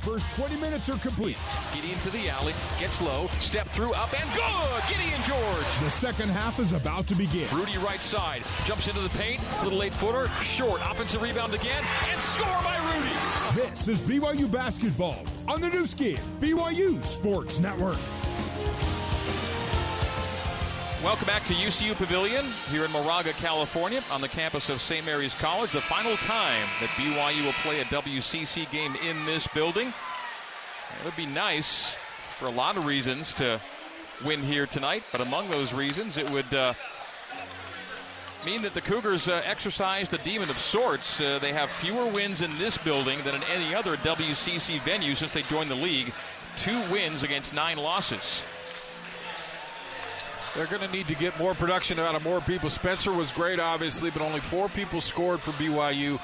first 20 minutes are complete. Gideon to the alley, gets low, step through, up and good! Gideon George! The second half is about to begin. Rudi right side, jumps into the paint, little eight footer, short, offensive rebound again, and score by Rudi! This is BYU basketball on the Nu Skin, BYU Sports Network. Welcome back to UCU Pavilion here in Moraga, California, on the campus of St. Mary's College. The final time that BYU will play a WCC game in this building. It would be nice for a lot of reasons to win here tonight, but among those reasons, it would uh, mean that the Cougars uh, exercised a demon of sorts. Uh, they have fewer wins in this building than in any other WCC venue since they joined the league. Two wins against nine losses. They're going to need to get more production out of more people. Spencer was great, obviously, but only four people scored for BYU.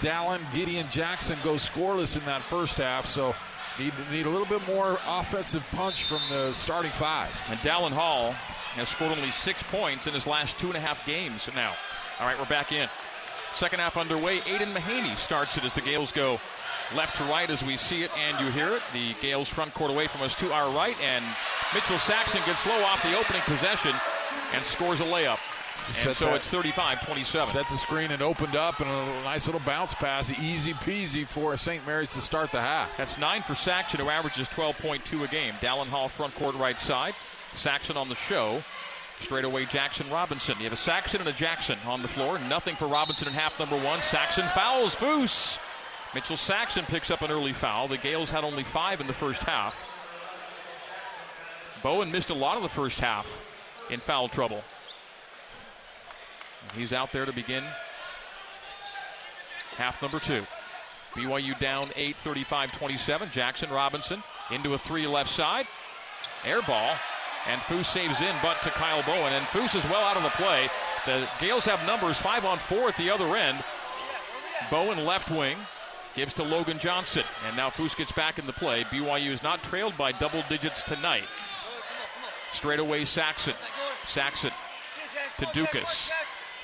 Dallin, Gideon Jaxson go scoreless in that first half, so need need a little bit more offensive punch from the starting five. And Dallin Hall has scored only six points in his last two and a half games now. All right, we're back in. Second half underway. Aidan Mahaney starts it as the Gaels go left to right as we see it and you hear it. The Gaels front court away from us to our right, and Mitchell Saxen gets low off the opening possession and scores a layup. And so that- it's 35 27. Set the screen and opened up, and a nice little bounce pass, easy peasy for St. Mary's to start the half. That's nine for Saxen, who averages 12.2 a game. Dallin Hall front court right side. Saxen on the show. Straight away, Jaxson Robinson. You have a Saxen and a Jaxson on the floor. Nothing for Robinson in half number one. Saxen fouls Foose. Mitchell Saxen picks up an early foul. The Gaels had only five in the first half. Bowen missed a lot of the first half in foul trouble. He's out there to begin half number two. BYU down 8, 35 27. Jaxson Robinson into a three left side. Air ball. And Foose saves in, but to Kyle Bowen. And Foose is well out of the play. The Gaels have numbers five on four at the other end. Bowen left wing gives to Logan Johnson. And now Foose gets back in the play. BYU is not trailed by double digits tonight. Straight away, Saxen. Saxen to Ducas.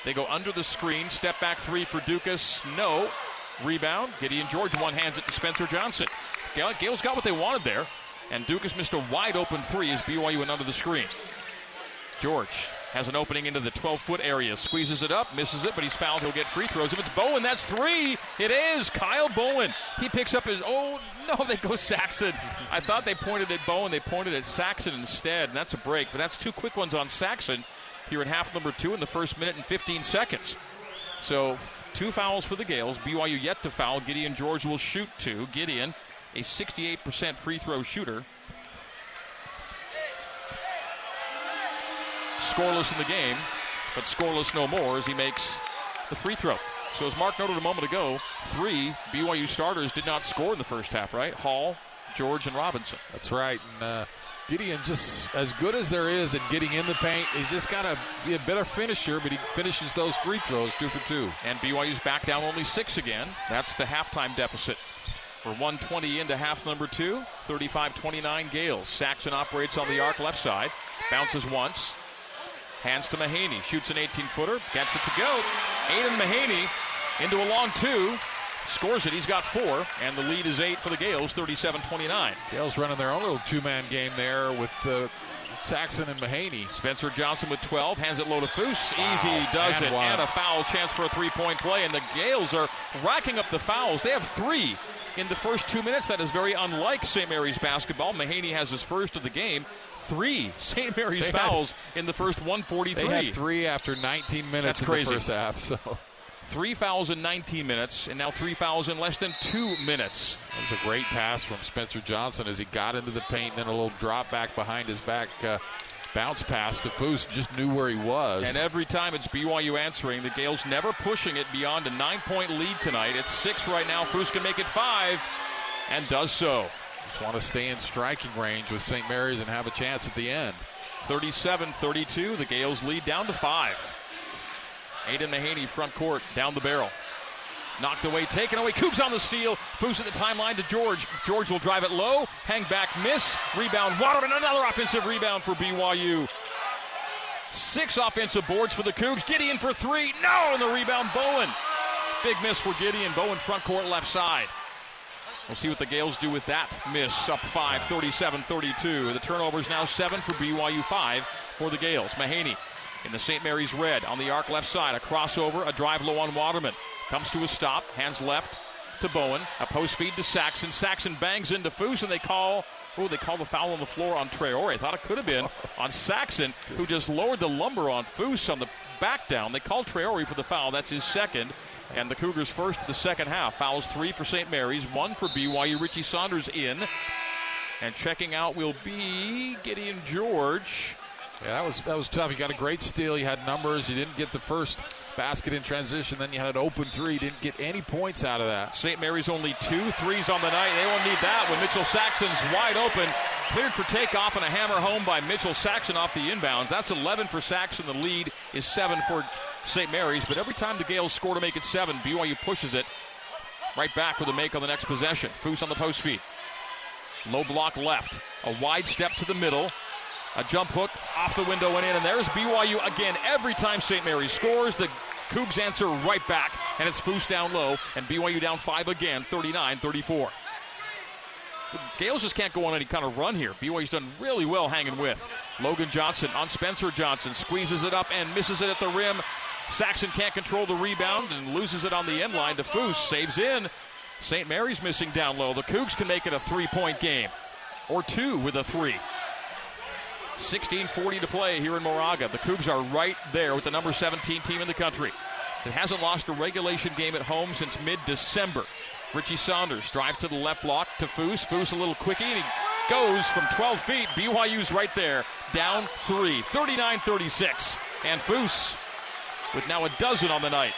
They go under the screen. Step back three for Ducas. No. Rebound. Gideon George one hands it to Spencer Johnson. Gale- Gaels got what they wanted there. And Ducas missed a wide open three as BYU went under the screen. George has an opening into the 12 foot area. Squeezes it up, misses it, but he's fouled. He'll get free throws. If it's Bowen, that's three. It is. Kyle Bowen. He picks up his. Oh, no, they go Saxen. I thought they pointed at Bowen. They pointed at Saxen instead, and that's a break. But that's two quick ones on Saxen here in half number two in the first minute and 15 seconds. So two fouls for the Gaels. BYU yet to foul. Gideon George will shoot two. Gideon, a 68% free throw shooter. Scoreless in the game, but scoreless no more as he makes the free throw. So as Mark noted a moment ago, three BYU starters did not score in the first half, right? Hall, George, and Robinson. That's right. And uh, Gideon, just as good as there is at getting in the paint, he's just got to be a better finisher, but he finishes those free throws two for two. And BYU's back down only six again. That's the halftime deficit. We're 120 into half number two, 35 29 Gaels. Saxen operates on the arc left side, bounces once, hands to Mahaney, shoots an 18 footer, gets it to go. Aidan Mahaney into a long two, scores it. He's got four, and the lead is eight for the Gaels, 37 29. Gaels running their own little two man game there with uh, Saxen and Mahaney. Spencer Johnson with 12, hands it low to Foose. Wow. Easy does And it. one. And a foul chance for a three point play. And the Gaels are racking up the fouls. They have three in the first two minutes. That is very unlike St. Mary's basketball. Mahaney has his first of the game. Three St. Mary's They had- fouls in the first They 143. had three after 19 minutes That's in crazy. the first half. So Three fouls in 19 minutes, and now three fouls in less than two minutes. That was a great pass from Spencer Johnson as he got into the paint, and then a little drop back behind his back uh, bounce pass to Foose. Just knew where he was. And every time it's BYU answering, the Gaels never pushing it beyond a nine point lead tonight. It's six right now. Foose can make it five, and does so. Just want to stay in striking range with St. Mary's and have a chance at the end. 37 32. The Gaels lead down to five. Aidan Mahaney front court, down the barrel. Knocked away, taken away. Cougs on the steal. Foose at the timeline to George. George will drive it low. Hang back, miss. Rebound. Waterman, another offensive rebound for BYU. Six offensive boards for the Cougs. Gideon for three. No, and the rebound, Bowen. Big miss for Gideon. Bowen front court left side. We'll see what the Gaels do with that miss. Up 5, 37 32. The turnover is now 7 for BYU, 5 for the Gaels. Mahaney in the St. Mary's red on the arc left side. A crossover, a drive low on Waterman. Comes to a stop, hands left to Bowen. A post feed to Saxen. Saxen bangs into Foose, and they call. Oh, they call the foul on the floor on Traore. I thought it could have been on Saxen, who just lowered the lumber on Foose on the back down. They call Traore for the foul. That's his second. And the Cougars first to the second half. Fouls three for St. Mary's, one for BYU. Richie Saunders in. And checking out will be Gideon George. Yeah, that was that was tough. You got a great steal. You had numbers. You didn't get the first basket in transition. Then you had an open three. Didn't get any points out of that. St. Mary's only two threes on the night. They won't need that when Mitchell Saxen's wide open. Cleared for takeoff and a hammer home by Mitchell Saxen off the inbounds. That's 11 for Saxen. The lead is 7 for St. Mary's. But every time the Gaels score to make it 7, BYU pushes it right back with a make on the next possession. Foose on the post feed. Low block left. A wide step to the middle. A jump hook off the window and in. And there's BYU again. Every time St. Mary's scores, the Cougs answer right back. And it's Foose down low. And BYU down five again, 39 34. Gaels just can't go on any kind of run here. BYU's done really well hanging with. Logan Johnson on Spencer Johnson. Squeezes it up and misses it at the rim. Saxen can't control the rebound and loses it on the end line to Foose. Saves in. St. Mary's missing down low. The Cougs can make it a three point game or two with a three. 16:40 to play here in Moraga. The Cougs are right there with the number 17 team in the country. It hasn't lost a regulation game at home since mid-December. Richie Saunders drives to the left block to Foose. Foose a little quickie and he goes from 12 feet. BYU's right there, down three, 39-36. And Foose with now a dozen on the night.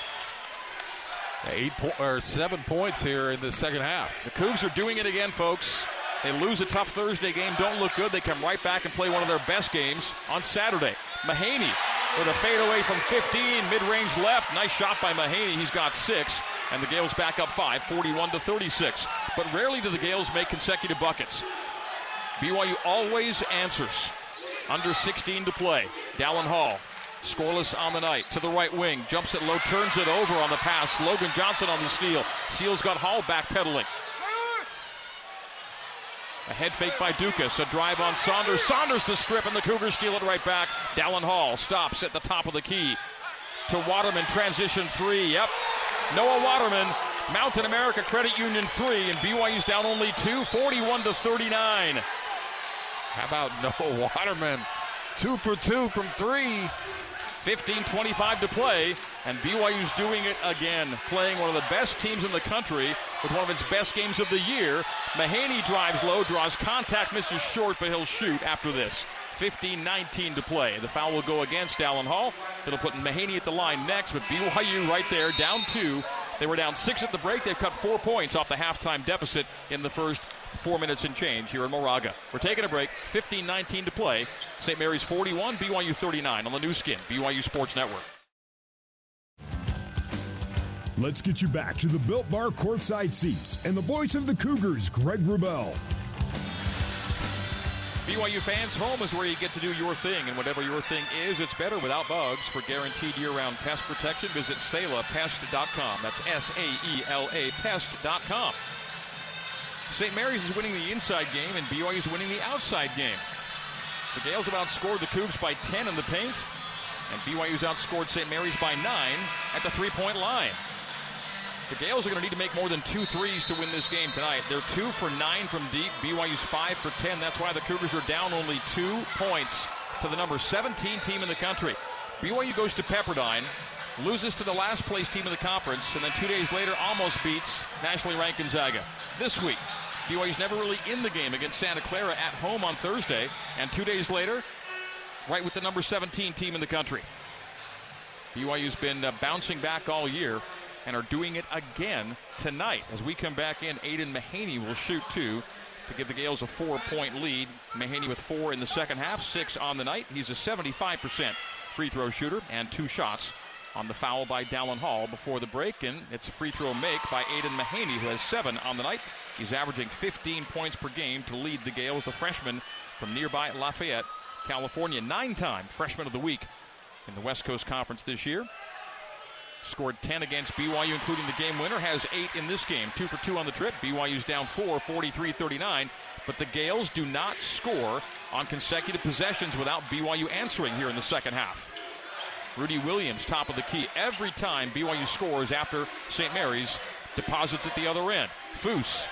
Eight po- or seven points here in the second half. The Cougs are doing it again, folks. They lose a tough Thursday game, don't look good. They come right back and play one of their best games on Saturday. Mahaney with a fadeaway from 15, mid-range left. Nice shot by Mahaney. He's got six, and the Gaels back up five, 41 to 36. But rarely do the Gaels make consecutive buckets. BYU always answers. Under 16 to play. Dallin Hall Scoreless on the night to the right wing. Jumps it low, turns it over on the pass. Logan Johnson on the steal. Seals got Hall backpedaling. A head fake by Ducas. A drive on Saunders. Saunders the strip, and the Cougars steal it right back. Dallin Hall stops at the top of the key. To Waterman, transition three. Yep. Noah Waterman, Mountain America Credit Union three, and BYU's down only two, 41 to 39. How about Noah Waterman? Two for two from three. 15 25 to play, and BYU's doing it again, playing one of the best teams in the country with one of its best games of the year. Mahaney drives low, draws contact, misses short, but he'll shoot after this. 15 19 to play. The foul will go against Dallin Hall. It'll put Mahaney at the line next, but BYU right there, down two. They were down six at the break. They've cut four points off the halftime deficit in the first four minutes and change here in Moraga. We're taking a break. 15 19 to play. St. Mary's 41, BYU 39 on the Nu Skin, BYU Sports Network. Let's get you back to the Built Bar courtside seats and the voice of the Cougars, Greg Wrubell. BYU fans, home is where you get to do your thing, and whatever your thing is, it's better without bugs. For guaranteed year-round pest protection, visit SaelaPest.com. That's S-A-E-L-A Pest.com. St. Mary's is winning the inside game, and BYU is winning the outside game. The Gaels have outscored the Cougs by 10 in the paint, and BYU's outscored St. Mary's by 9 at the three-point line. The Gaels are going to need to make more than two threes to win this game tonight. They're two for nine from deep. BYU's five for 10. That's why the Cougars are down only two points to the number 17 team in the country. BYU goes to Pepperdine, loses to the last place team in the conference, and then two days later almost beats nationally ranked Gonzaga. This week, BYU's never really in the game against Santa Clara at home on Thursday, and two days later, right with the number 17 team in the country. BYU's been uh, bouncing back all year and are doing it again tonight. As we come back in, Aidan Mahaney will shoot two to give the Gaels a four point lead. Mahaney with four in the second half, six on the night. He's a 75% free throw shooter and two shots on the foul by Dallin Hall before the break. And it's a free throw make by Aidan Mahaney, who has seven on the night. He's averaging 15 points per game to lead the Gaels, the freshman from nearby Lafayette, California. Nine time freshman of the week in the West Coast Conference this year. Scored 10 against BYU, including the game winner, has eight in this game. Two for two on the trip. BYU's down four, 43 39. But the Gaels do not score on consecutive possessions without BYU answering here in the second half. Rudi Williams, top of the key. Every time BYU scores after St. Mary's deposits at the other end. Foose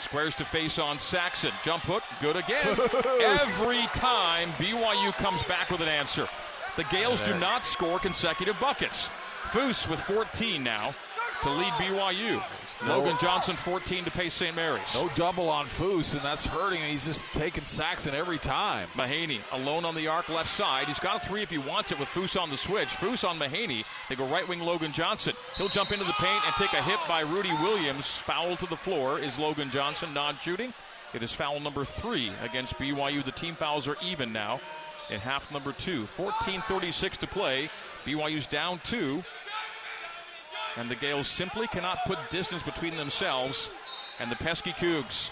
squares to face on Saxen. Jump hook, good again. Every time BYU comes back with an answer. The Gaels do not score consecutive buckets. Foose with 14 now to lead BYU. Logan Johnson 14 to pay St. Mary's. No double on Foose, and that's hurting. He's just taking Saxen every time. Mahaney alone on the arc left side. He's got a three if he wants it with Foose on the switch. Foose on Mahaney. They go right wing Logan Johnson. He'll jump into the paint and take a hit by Rudi Williams. Foul to the floor is Logan Johnson non shooting. It is foul number three against BYU. The team fouls are even now in half number two. 14.36 to play. BYU's down two. And the Gaels simply cannot put distance between themselves and the pesky Cougs.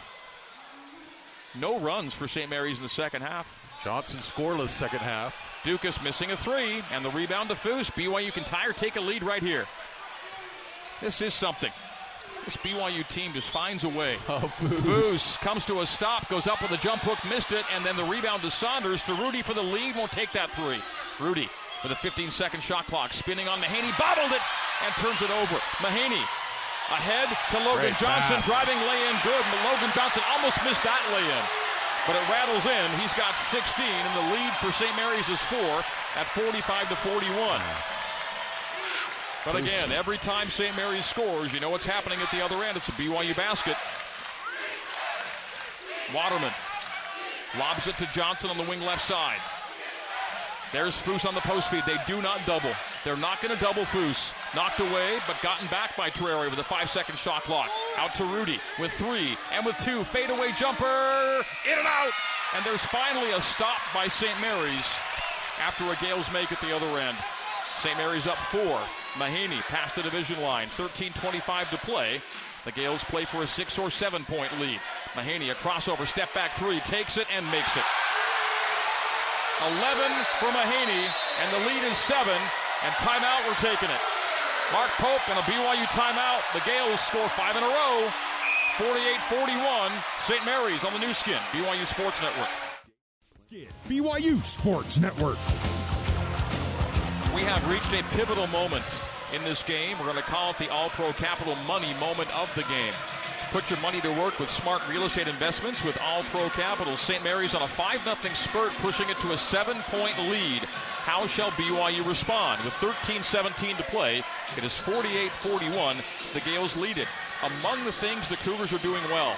No runs for St. Mary's in the second half. Johnson scoreless second half. Ducas missing a three, and the rebound to Foose. BYU can tie or take a lead right here. This is something. This BYU team just finds a way. Oh, Foose. Comes to a stop, goes up with a jump hook, missed it, and then the rebound to Saunders to Rudi for the lead. Won't take that three. Rudi with a 15 second shot clock, spinning on Mahaney, bobbled it, and turns it over. Mahaney ahead to Logan Great Johnson, pass. driving lay in good. But Logan Johnson almost missed that lay in. But it rattles in. He's got 16, and the lead for St. Mary's is four at 45 to 41. But again, every time St. Mary's scores, you know what's happening at the other end. It's a BYU basket. Waterman lobs it to Johnson on the wing left side. There's Foose on the post feed. They do not double. They're not going to double Foose. Knocked away, but gotten back by Traore with a five second shot clock. Out to Rudi with three and with two. Fadeaway jumper. In and out. And there's finally a stop by St. Mary's after a Gaels make at the other end. St. Mary's up four. Mahaney past the division line. 13.25 to play. The Gaels play for a six or seven point lead. Mahaney, a crossover, step back three, takes it and makes it. 11 for Mahaney, and the lead is seven. And timeout, we're taking it. Mark Pope and a BYU timeout. The Gaels score five in a row. 48-41. St. Mary's on the Nu Skin. BYU Sports Network. BYU Sports Network. We have reached a pivotal moment in this game. We're going to call it the All Pro Capital Money moment of the game. Put your money to work with smart real estate investments with All Pro Capital. St. Mary's on a 5 0 spurt, pushing it to a seven point lead. How shall BYU respond? With 13 17 to play, it is 48 41. The Gaels lead it. Among the things the Cougars are doing well,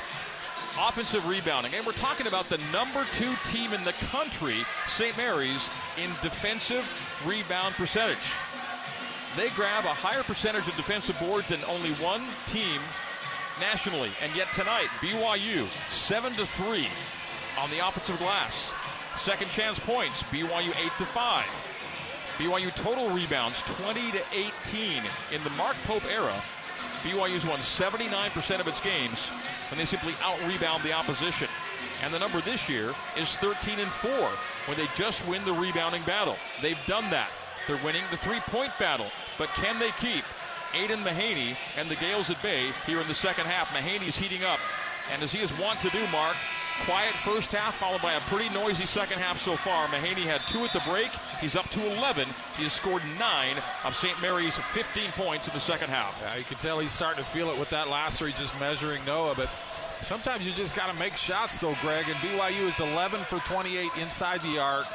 offensive rebounding. And we're talking about the number two team in the country, St. Mary's, in defensive rebound percentage. They grab a higher percentage of defensive boards than only one team nationally. And yet tonight, BYU 7 to 3 on the offensive glass. Second chance points, BYU 8 to 5. BYU total rebounds 20 to 18. In the Mark Pope era, BYU's won 79% of its games when they simply out rebound the opposition. And the number this year is 13 and 4 when they just win the rebounding battle. They've done that. They're winning the three point battle. But can they keep Aidan Mahaney and the Gaels at bay here in the second half? Mahaney's heating up. And as he is wont to do, Mark, quiet first half followed by a pretty noisy second half so far. Mahaney had two at the break. He's up to 11. He has scored nine of St. Mary's 15 points in the second half. Yeah, you can tell he's starting to feel it with that last three, just measuring Noah. But sometimes you just got to make shots, though, Greg. And BYU is 11 for 28 inside the arc,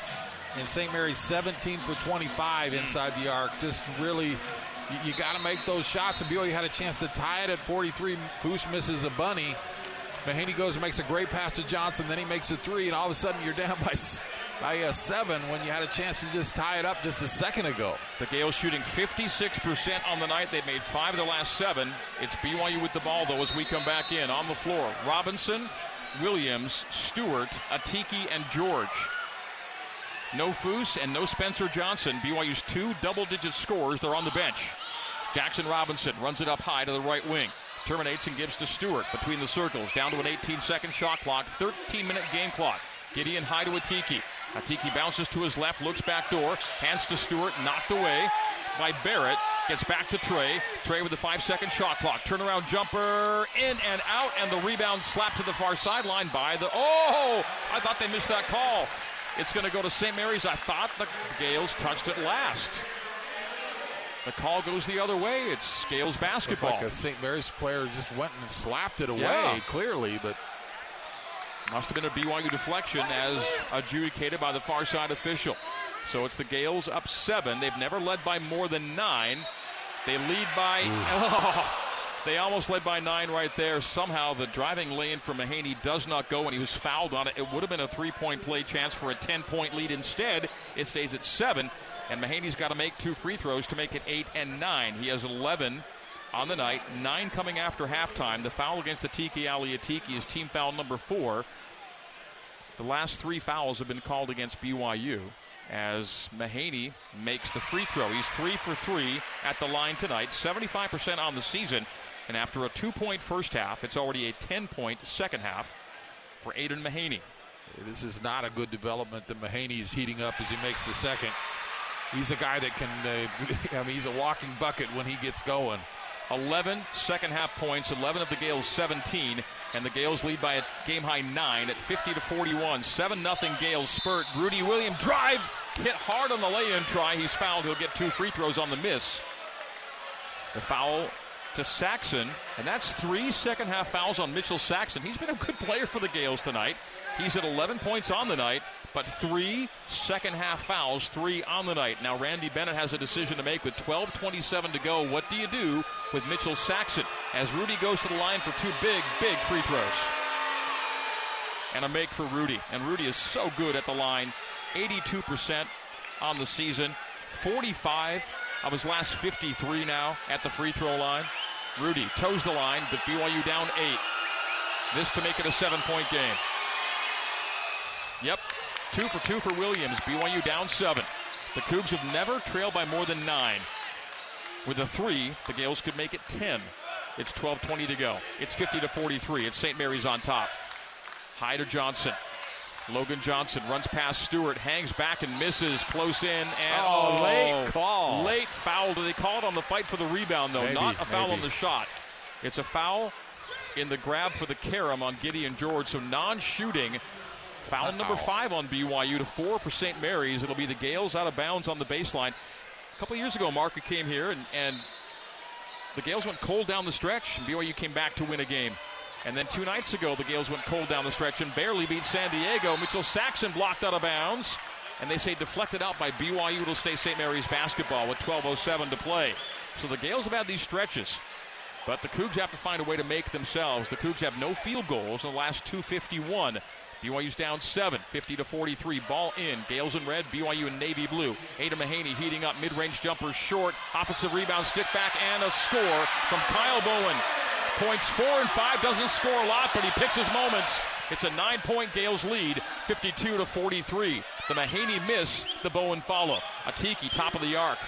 and St. Mary's 17 for 25 inside the arc. Just really, you, got to make those shots. And BYU had a chance to tie it at 43. Foose misses a bunny. Mahaney goes and makes a great pass to Johnson. Then he makes a three, and all of a sudden you're down by by uh, seven when you had a chance to just tie it up just a second ago. The Gaels shooting 56% on the night. They've made five of the last seven. It's BYU with the ball, though, as we come back in on the floor. Robinson, Williams, Stewart, Atiki, and George. No Foose and no Spencer Johnson. BYU's two double digit scores. They're on the bench. Jaxson Robinson runs it up high to the right wing. Terminates and gives to Stewart between the circles. Down to an 18 second shot clock. 13 minute game clock. Gideon high to Atiki. Atiki bounces to his left, looks back door, hands to Stewart, knocked away by Barrett. Gets back to Trey. Trey with the five second shot clock. Turnaround jumper in and out, and the rebound slapped to the far sideline by the. Oh! I thought they missed that call. It's going to go to St. Mary's. I thought the Gaels touched it last. The call goes the other way. It's Gaels basketball. Like a St. Mary's player just went and slapped it away, Yeah. clearly, but Must have been a BYU deflection as adjudicated by the far side official. So it's the Gaels up seven. They've never led by more than nine. They lead by. Oh, they almost led by nine right there. Somehow the driving lane for Mahaney does not go, and he was fouled on it. It would have been a three point play chance for a 10 point lead. Instead, it stays at seven, and Mahaney's got to make two free throws to make it eight and nine. He has 11 on the night, nine coming after halftime. The foul against the Tiki Ally Atiki is team foul number four. The last three fouls have been called against BYU as Mahaney makes the free throw. He's three for three at the line tonight, 75% on the season. And after a two point first half, it's already a 10 point second half for Aidan Mahaney. this is not a good development that Mahaney is heating up as he makes the second. He's a guy that can, uh, I mean, he's a walking bucket when he gets going. 11 second half points, 11 of the Gaels 17, and the Gaels lead by a game high 9 at 50 to 41. 7 0 Gaels spurt. Rudi William drive, hit hard on the lay in try. He's fouled. He'll get two free throws on the miss. The foul to Saxen, and that's three second half fouls on Mitchell Saxen. He's been a good player for the Gaels tonight. He's at 11 points on the night, but three second half fouls, three on the night. Now, Randy Bennett has a decision to make with 12.27 to go. What do you do with Mitchell Saxen as Rudi goes to the line for two big, big free throws? And a make for Rudi. And Rudi is so good at the line 82% on the season, 45 of his last 53 now at the free throw line. Rudi toes the line, but BYU down eight. This to make it a seven point game. Yep, two for two for Williams. BYU down seven. The Cougs have never trailed by more than nine. With a three, the Gaels could make it 10. It's 12:20 to go. It's 50 to 43. It's St. Mary's on top. High to Johnson. Logan Johnson runs past Stewart, hangs back and misses close in, and Oh, late oh, call. Late foul. Do they call it on the fight for the rebound though? Maybe, Not a foul maybe. on the shot. It's a foul in the grab for the carom on Gideon George. So non-shooting. Foul number five on BYU to four for St. Mary's. It'll be the Gaels out of bounds on the baseline. A couple years ago, Mark came here and, and the Gaels went cold down the stretch, and BYU came back to win a game. And then two nights ago, the Gaels went cold down the stretch and barely beat San Diego. Mitchell Saxen blocked out of bounds, and they say deflected out by BYU. It'll stay St. Mary's basketball with 12:07 to play. So the Gaels have had these stretches, but the Cougs have to find a way to make themselves. The Cougs have no field goals in the last 251. BYU's down seven, 50 to 43. Ball in. Gaels in red, BYU in navy blue. Aidan Mahaney heating up, mid-range jumper short, offensive rebound, stick back, and a score from Kyle Bowen. Points four and five, doesn't score a lot, but he picks his moments. It's a nine-point Gaels lead, 52 to 43. The Mahaney miss, the Bowen follow. Atiki top of the arc.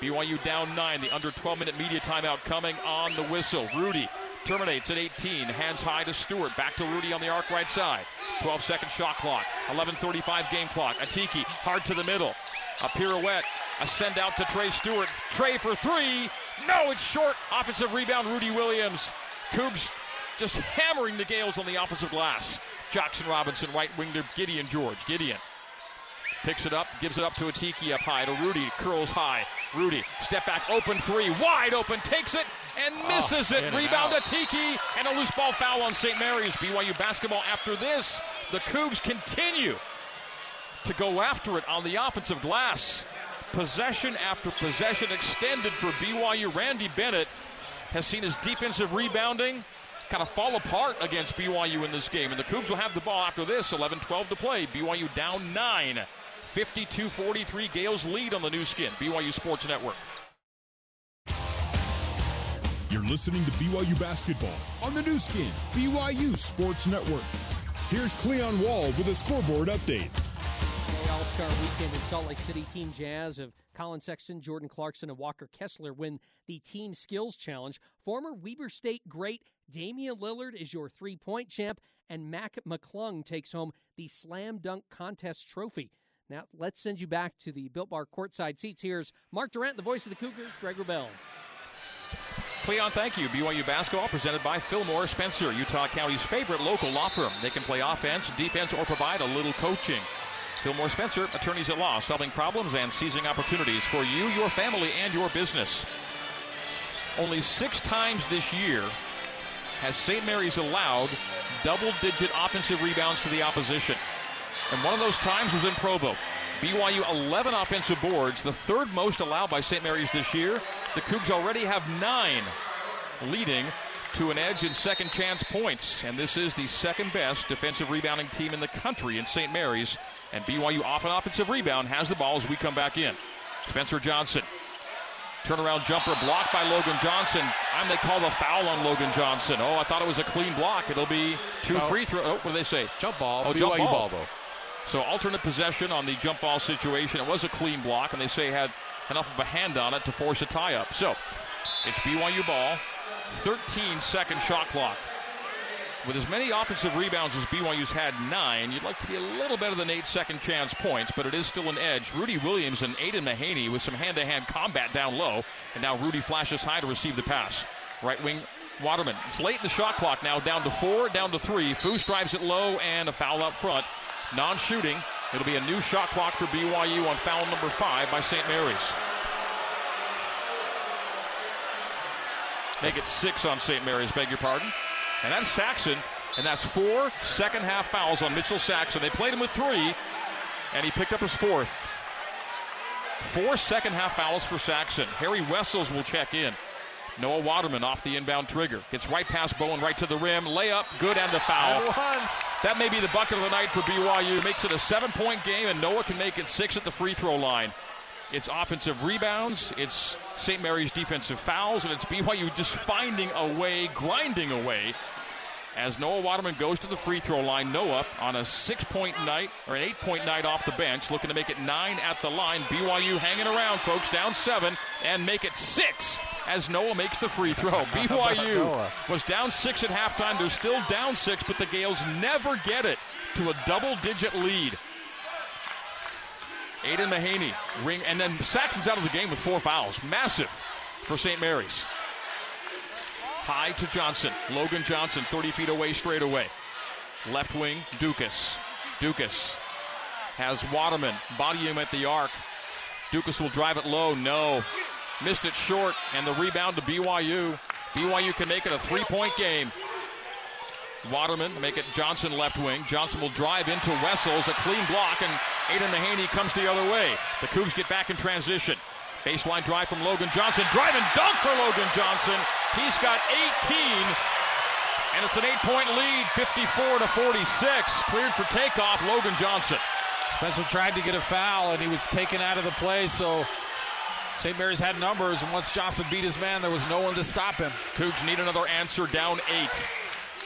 BYU down nine. The under 12 minute media timeout coming on the whistle. Rudi terminates at 18. Hands high to Stewart. Back to Rudi on the arc right side. 12 second shot clock. 11:35 game clock. Atiki hard to the middle. A pirouette. A send out to Trey Stewart. Trey for three. No, it's short. Offensive rebound. Rudi Williams. Cougs just hammering the Gaels on the offensive glass. Jaxson Robinson right wing to Gideon George. Gideon Picks it up, gives it up to Atiki up high to Rudi. Curls high. Rudi, step back, open three, wide open, takes it and misses in it. Rebound out. Tiki, and a loose ball foul on St. Mary's. BYU basketball after this. The Cougs continue to go after it on the offensive glass. Possession after possession extended for BYU. Randy Bennett has seen his defensive rebounding kind of fall apart against BYU in this game. And the Cougs will have the ball after this. 11 12 to play. BYU down 9. 52 43. Gaels lead on the Nu Skin. BYU Sports Network. You're listening to BYU basketball on the Nu Skin, BYU Sports Network. Here's Cleon Wall with a scoreboard update. All Star Weekend in Salt Lake City, Team Jazz of Collin Sexton, Jordan Clarkson, and Walker Kessler win the Team Skills Challenge. Former Weber State great Damian Lillard is your three point champ, and Mac McClung takes home the Slam Dunk Contest trophy. Now, let's send you back to the Built Bar courtside seats. Here's Mark Durrant, the voice of the Cougars, Greg Wrubell. Cleon, thank you. BYU basketball presented by Fillmore Spencer, Utah County's favorite local law firm. They can play offense, defense, or provide a little coaching. Fillmore Spencer, attorneys at law, solving problems and seizing opportunities for you, your family, and your business. Only six times this year has St. Mary's allowed double digit offensive rebounds to the opposition. And one of those times was in Provo. BYU 11 offensive boards, the third most allowed by St. Mary's this year. The Cougs already have nine, leading to an edge in second chance points. And this is the second best defensive rebounding team in the country in St. Mary's. And BYU off an offensive rebound has the ball as we come back in. Spencer Johnson. Turnaround jumper blocked by Logan Johnson. And they call the foul on Logan Johnson. Oh, I thought it was a clean block. It'll be two free throw. Oh, what do they say? Jump ball. Oh, BYU jump ball. ball though. So alternate possession on the jump ball situation. It was a clean block, and they say had enough of a hand on it to force a tie up. So it's BYU ball. 13 second shot clock. With as many offensive rebounds as BYU's had nine, you'd like to be a little better than eight second chance points, but it is still an edge. Rudi Williams and Aidan Mahaney with some hand to hand combat down low, and now Rudi flashes high to receive the pass. Right wing Waterman. It's late in the shot clock now, down to four, down to three. Foose drives it low, and a foul up front. Non shooting. It'll be a new shot clock for BYU on foul number five by St. Mary's. Make it six on St. Mary's, beg your pardon. And that's Saxen, and that's four second half fouls on Mitchell Saxen. They played him with three, and he picked up his fourth. Four second half fouls for Saxen. Harry Wessels will check in. Noah Waterman off the inbound trigger. Gets right past Bowen, right to the rim. Layup, good, and the foul. That may be the bucket of the night for BYU. Makes it a seven point game, and Noah can make it six at the free throw line. It's offensive rebounds, it's St. Mary's defensive fouls, and it's BYU just finding a way, grinding away. As Noah Waterman goes to the free throw line, Noah on a six point night or an eight point night off the bench, looking to make it nine at the line. BYU hanging around, folks, down seven, and make it six as Noah makes the free throw. BYU was down six at halftime. They're still down six, but the Gaels never get it to a double digit lead. Aidan Mahaney ring, and then Saxen's out of the game with four fouls. Massive for St. Mary's. High to Johnson. Logan Johnson, 30 feet away, straight away. Left wing, Ducas. Ducas has Waterman. Body him at the arc. Ducas will drive it low. No. Missed it short, and the rebound to BYU. BYU can make it a three point game. Waterman make it Johnson left wing. Johnson will drive into Wessels, a clean block, and Aidan Mahaney comes the other way. The Cougs get back in transition. Baseline drive from Logan Johnson. Drive and dunk for Logan Johnson. He's got 18, and it's an eight point lead, 54 to 46. Cleared for takeoff, Logan Johnson. Spencer tried to get a foul, and he was taken out of the play, so St. Mary's had numbers, and once Johnson beat his man, there was no one to stop him. Cougs need another answer, down eight.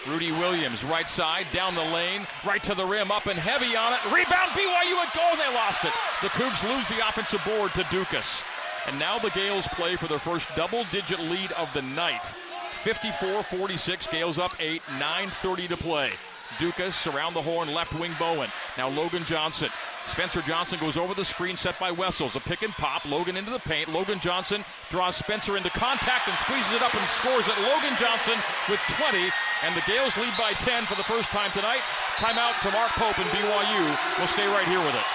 Rudi Williams, right side, down the lane, right to the rim, up and heavy on it. Rebound, BYU at goal. They lost it. The Cougs lose the offensive board to Ducas. And now the Gaels play for their first double digit lead of the night. 54 46, Gaels up 8, 9.30 to play. Ducas around the horn, left wing Bowen. Now Logan Johnson. Spencer Johnson goes over the screen set by Wessels. A pick and pop. Logan into the paint. Logan Johnson draws Spencer into contact and squeezes it up and scores it. Logan Johnson with 20. And the Gaels lead by 10 for the first time tonight. Timeout to Mark Pope and BYU. We'll stay right here with it.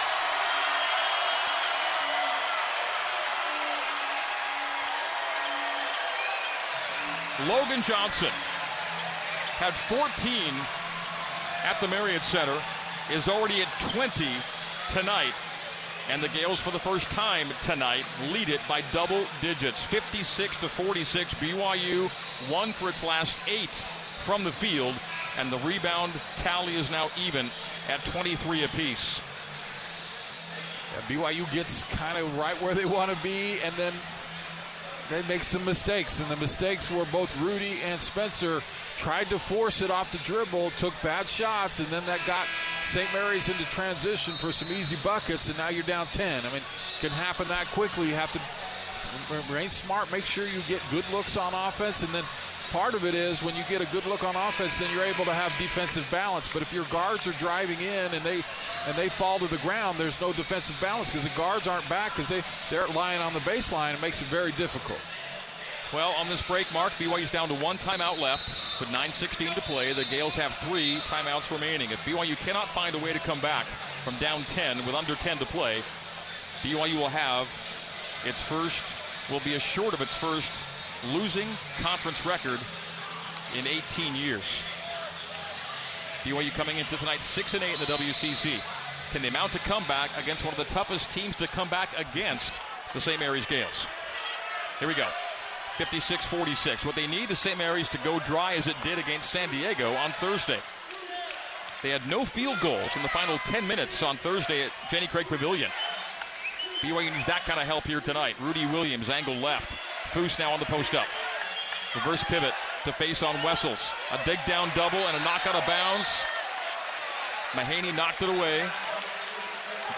Logan Johnson had 14 at the Marriott Center, is already at 20 tonight. And the Gaels, for the first time tonight, lead it by double digits 56 to 46. BYU won for its last eight from the field, and the rebound tally is now even at 23 apiece. Yeah, BYU gets kind of right where they want to be, and then they make some mistakes. And the mistakes were both Rudi and Spencer tried to force it off the dribble, took bad shots, and then that got St. Mary's into transition for some easy buckets, and now you're down 10. I mean, can happen that quickly. You have to remain smart, make sure you get good looks on offense, and then part of it is when you get a good look on offense, then you're able to have defensive balance. But if your guards are driving in and they and they fall to the ground, there's no defensive balance because the guards aren't back because they they're lying on the baseline. It makes it very difficult. Well, on this break, Mark, BYU's down to one timeout left with 9.16 to play. The Gaels have three timeouts remaining. If BYU cannot find a way to come back from down 10 with under 10 to play, BYU will have its first, will be assured of its first losing conference record in 18 years. BYU coming into tonight 6 and 8 in the WCC. Can they mount a comeback against one of the toughest teams to come back against the St. Mary's Gaels? Here we go. 56 46. What they need is St. Mary's to go dry as it did against San Diego on Thursday. They had no field goals in the final 10 minutes on Thursday at Jenny Craig Pavilion. BYU needs that kind of help here tonight. Rudi Williams, angle left. Foose now on the post up. Reverse pivot to face on Wessels. A dig down double and a knock out of bounds. Mahaney knocked it away.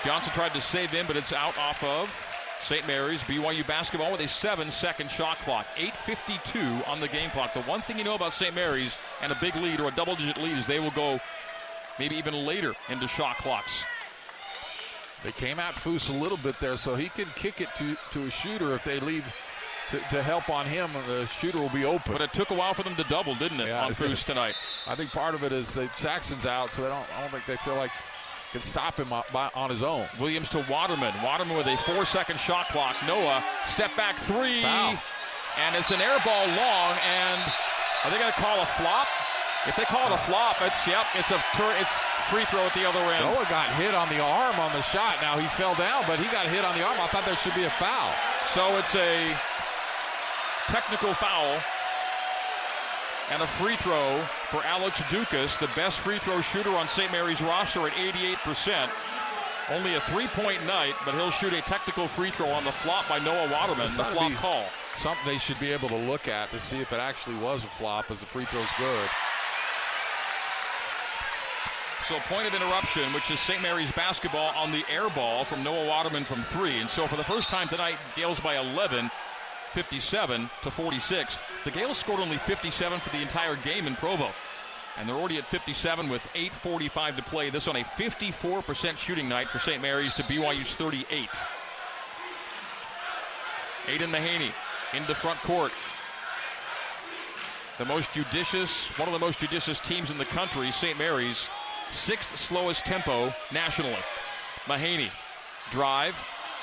Johnson tried to save him, but it's out off of St. Mary's. BYU basketball with a seven second shot clock. 8.52 on the game clock. The one thing you know about St. Mary's and a big lead or a double digit lead is they will go maybe even later into shot clocks. They came at Foose a little bit there, so he can kick it to, to a shooter if they leave to, to, help on him. The shooter will be open. But it took a while for them to double, didn't it, yeah, on Foose tonight? I think part of it is that Saxen's out, so they don't. I don't think they feel like can stop him on his own. Williams to Waterman. Waterman with a four-second shot clock. Noah step back three, Foul. and it's an air ball long. And are they going to call a flop? If they call it a flop, it's yep, it's a tur- it's free throw at the other end. Noah got hit on the arm on the shot. Now he fell down, but he got hit on the arm. I thought there should be a foul. So it's a technical foul and a free throw for Alex Ducas, the best free throw shooter on St. Mary's roster at 88%. Only a three-point night, but he'll shoot a technical free throw on the flop by Noah Waterman. the flop call. Something they should be able to look at to see if it actually was a flop, as the free throw's good. So point of interruption, which is St. Mary's basketball on the air ball from Noah Waterman from three. And so for the first time tonight, Gaels by 11, 57 to 46. The Gaels scored only 57 for the entire game in Provo. And they're already at 57 with 8.45 to play. This on a 54% shooting night for St. Mary's to BYU's 38. Aidan Mahaney into front court. The most judicious, one of the most judicious teams in the country, St. Mary's, sixth slowest tempo nationally. Mahaney, drive,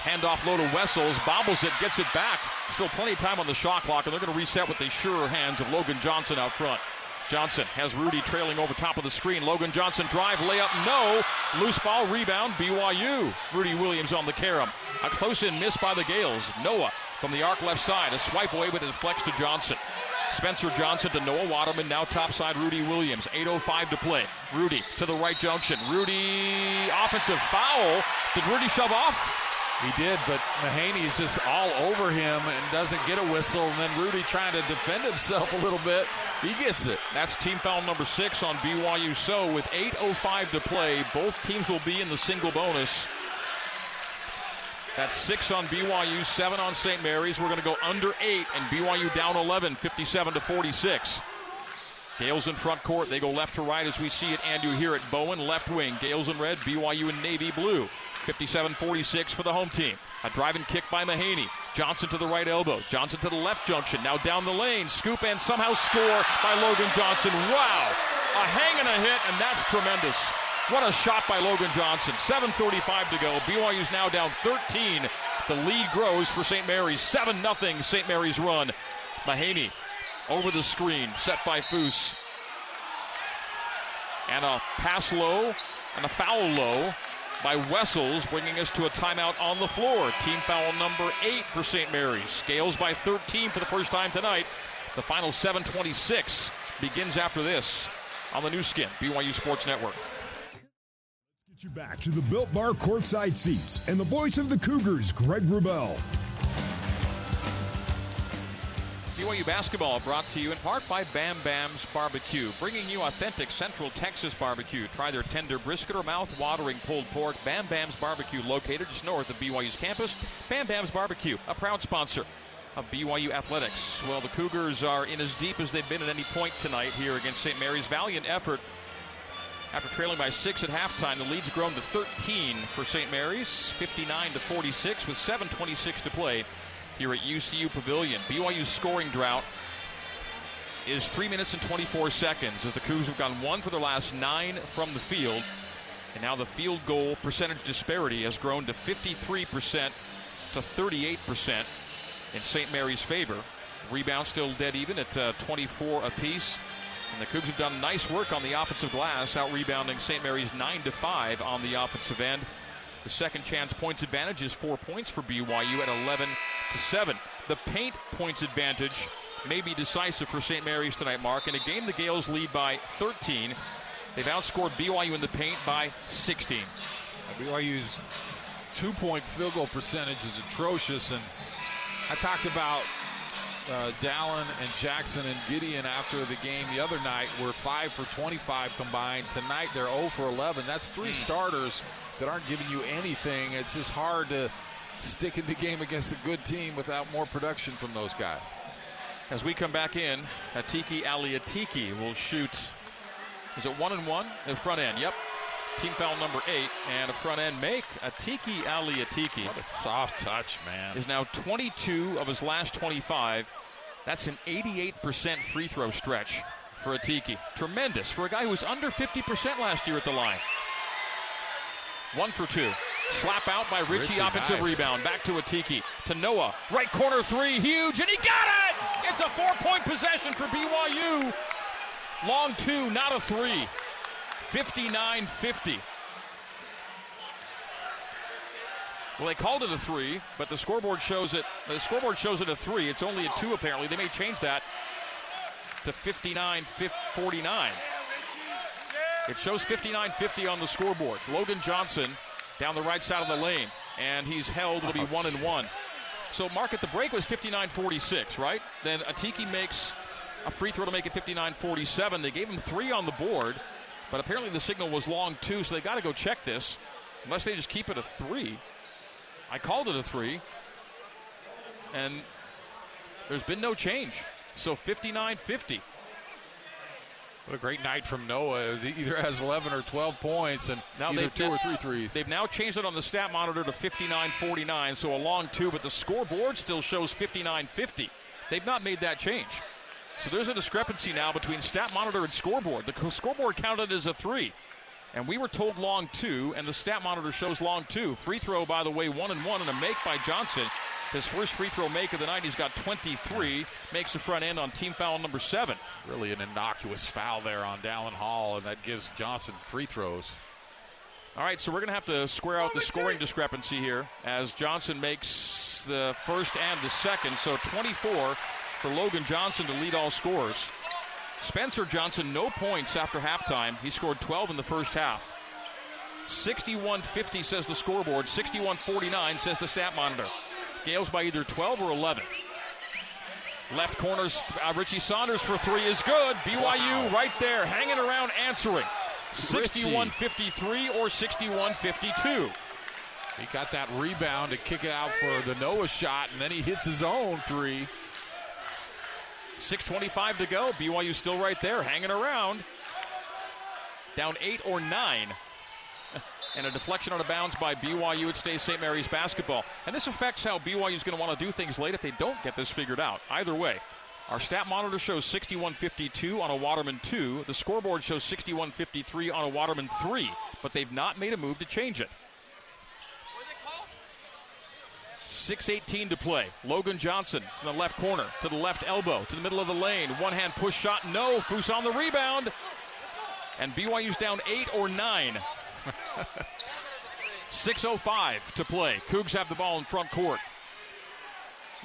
handoff low to Wessels, bobbles it, gets it back. Still plenty of time on the shot clock, and they're going to reset with the sure hands of Logan Johnson out front. Johnson has Rudi trailing over top of the screen. Logan Johnson drive, layup, no. Loose ball, rebound, BYU. Rudi Williams on the carom. A close in miss by the Gales. Noah from the arc left side. A swipe away, but it deflects to Johnson. Spencer Johnson to Noah Waterman. Now topside Rudi Williams. 8.05 to play. Rudi to the right junction. Rudi, offensive foul. Did Rudi shove off? He did, but Mahaney is just all over him and doesn't get a whistle. And then Rudi trying to defend himself a little bit. He gets it. That's team foul number six on BYU. So with 8.05 to play, both teams will be in the single bonus. That's six on BYU, seven on St. Mary's. We're going to go under eight, and BYU down 11, 57 to 46. Gaels in front court. They go left to right as we see it. And you hear it. Bowen left wing. Gaels in red. BYU in navy blue. 57 46 for the home team. A driving kick by Mahaney. Johnson to the right elbow. Johnson to the left junction. Now down the lane. Scoop and somehow score by Logan Johnson. Wow. A hang and a hit, and that's tremendous. What a shot by Logan Johnson. 7.35 to go. BYU's now down 13. The lead grows for St. Mary's. 7 0 St. Mary's run. Mahaney over the screen, set by Foose. And a pass low and a foul low by Wessels, bringing us to a timeout on the floor. Team foul number eight for St. Mary's. Scales by 13 for the first time tonight. The final 726 begins after this on the Nu Skin, BYU Sports Network. You back to the Built Bar courtside seats and the voice of the Cougars, Greg Wrubell. BYU basketball brought to you in part by Bam Bam's Barbecue, bringing you authentic Central Texas barbecue. Try their tender brisket or mouth-watering pulled pork. Bam Bam's Barbecue, located just north of BYU's campus. Bam Bam's Barbecue, a proud sponsor of BYU athletics. Well, the Cougars are in as deep as they've been at any point tonight here against St. Mary's. Valiant effort after trailing by six at halftime. The lead's grown to 13 for St. Mary's, 59 to 46, with 7:26 to play here at UCU Pavilion. BYU's scoring drought is three minutes and 24 seconds as the Cougs have gone one for their last nine from the field. And now the field goal percentage disparity has grown to 53% to 38% in St. Mary's favor. Rebound still dead even at uh, 24 apiece. And the Cougs have done nice work on the offensive glass, out rebounding St. Mary's 9 to 5 on the offensive end. The second chance points advantage is four points for BYU at 11 to 7. The paint points advantage may be decisive for St. Mary's tonight, Mark. In a game the Gaels lead by 13, they've outscored BYU in the paint by 16. BYU's two point field goal percentage is atrocious. And I talked about uh, Dallin and Jaxson and Gideon after the game the other night were 5 for 25 combined. Tonight they're 0 for 11. That's three starters that aren't giving you anything. It's just hard to stick in the game against a good team without more production from those guys. As we come back in, Atiki Ally Atiki will shoot. Is it one and one? The front end, yep. Team foul number eight and a front end make. Atiki Ally Atiki. What a soft touch, man. Is now 22 of his last 25. That's an 88% free throw stretch for Atiki. Tremendous for a guy who was under 50% last year at the line. One for two. Slap out by Richie, Richie offensive nice. rebound. Back to Atiki. To Noah. Right corner three. Huge. And he got it! It's a four point possession for BYU. Long two, not a three. 59 50. Well, they called it a three, but the scoreboard shows it. The scoreboard shows it a three. It's only a two, apparently. They may change that to 59 49. It shows 59 50 on the scoreboard. Logan Johnson down the right side of the lane, and he's held. Will be one and one. So, Mark, at the break was 59 46, right? Then Atiki makes a free throw to make it 59 47. They gave him three on the board, but apparently the signal was long two, so they got to go check this, unless they just keep it a three. I called it a three, and there's been no change. So 59 50. What a great night from Noah. He either has 11 or 12 points and Now they've- two or three threes. They've now changed it on the stat monitor to 59 49, so a long two, but the scoreboard still shows 59 50. They've not made that change. So there's a discrepancy now between stat monitor and scoreboard. The scoreboard counted as a three, and we were told long two, and the stat monitor shows long two. Free throw, by the way, one and one, and a make by Johnson. His first free throw make of the night. He's got 23, makes the front end on team foul number seven. Really an innocuous foul there on Dallin Hall, and that gives Johnson free throws. All right, so we're going to have to square out the scoring discrepancy here as Johnson makes the first and the second. So 24 for Logan Johnson to lead all scores. Spencer Johnson, no points after halftime. He scored 12 in the first half. 61 50 says the scoreboard, 61 49 says the stat monitor. Gaels by either 12 or 11. Left corners, uh, Richie Saunders for three is good. BYU Wow. right there, hanging around, answering. 61 53 or 61 52. He got that rebound to kick it out for the Noah shot, and then he hits his own three. 6.25 to go. BYU still right there, hanging around. Down eight or nine. And a deflection on a bounds by BYU. It stays St. Mary's basketball. And this affects how BYU is going to want to do things late if they don't get this figured out. Either way, our stat monitor shows 61.52 on a Waterman 2. The scoreboard shows 61.53 on a Waterman 3. But they've not made a move to change it. 6.18 to play. Logan Johnson from the left corner to the left elbow to the middle of the lane. One hand push shot. No. Foose on the rebound. And BYU's down eight or nine. 6.05 to play. Cougs have the ball in front court.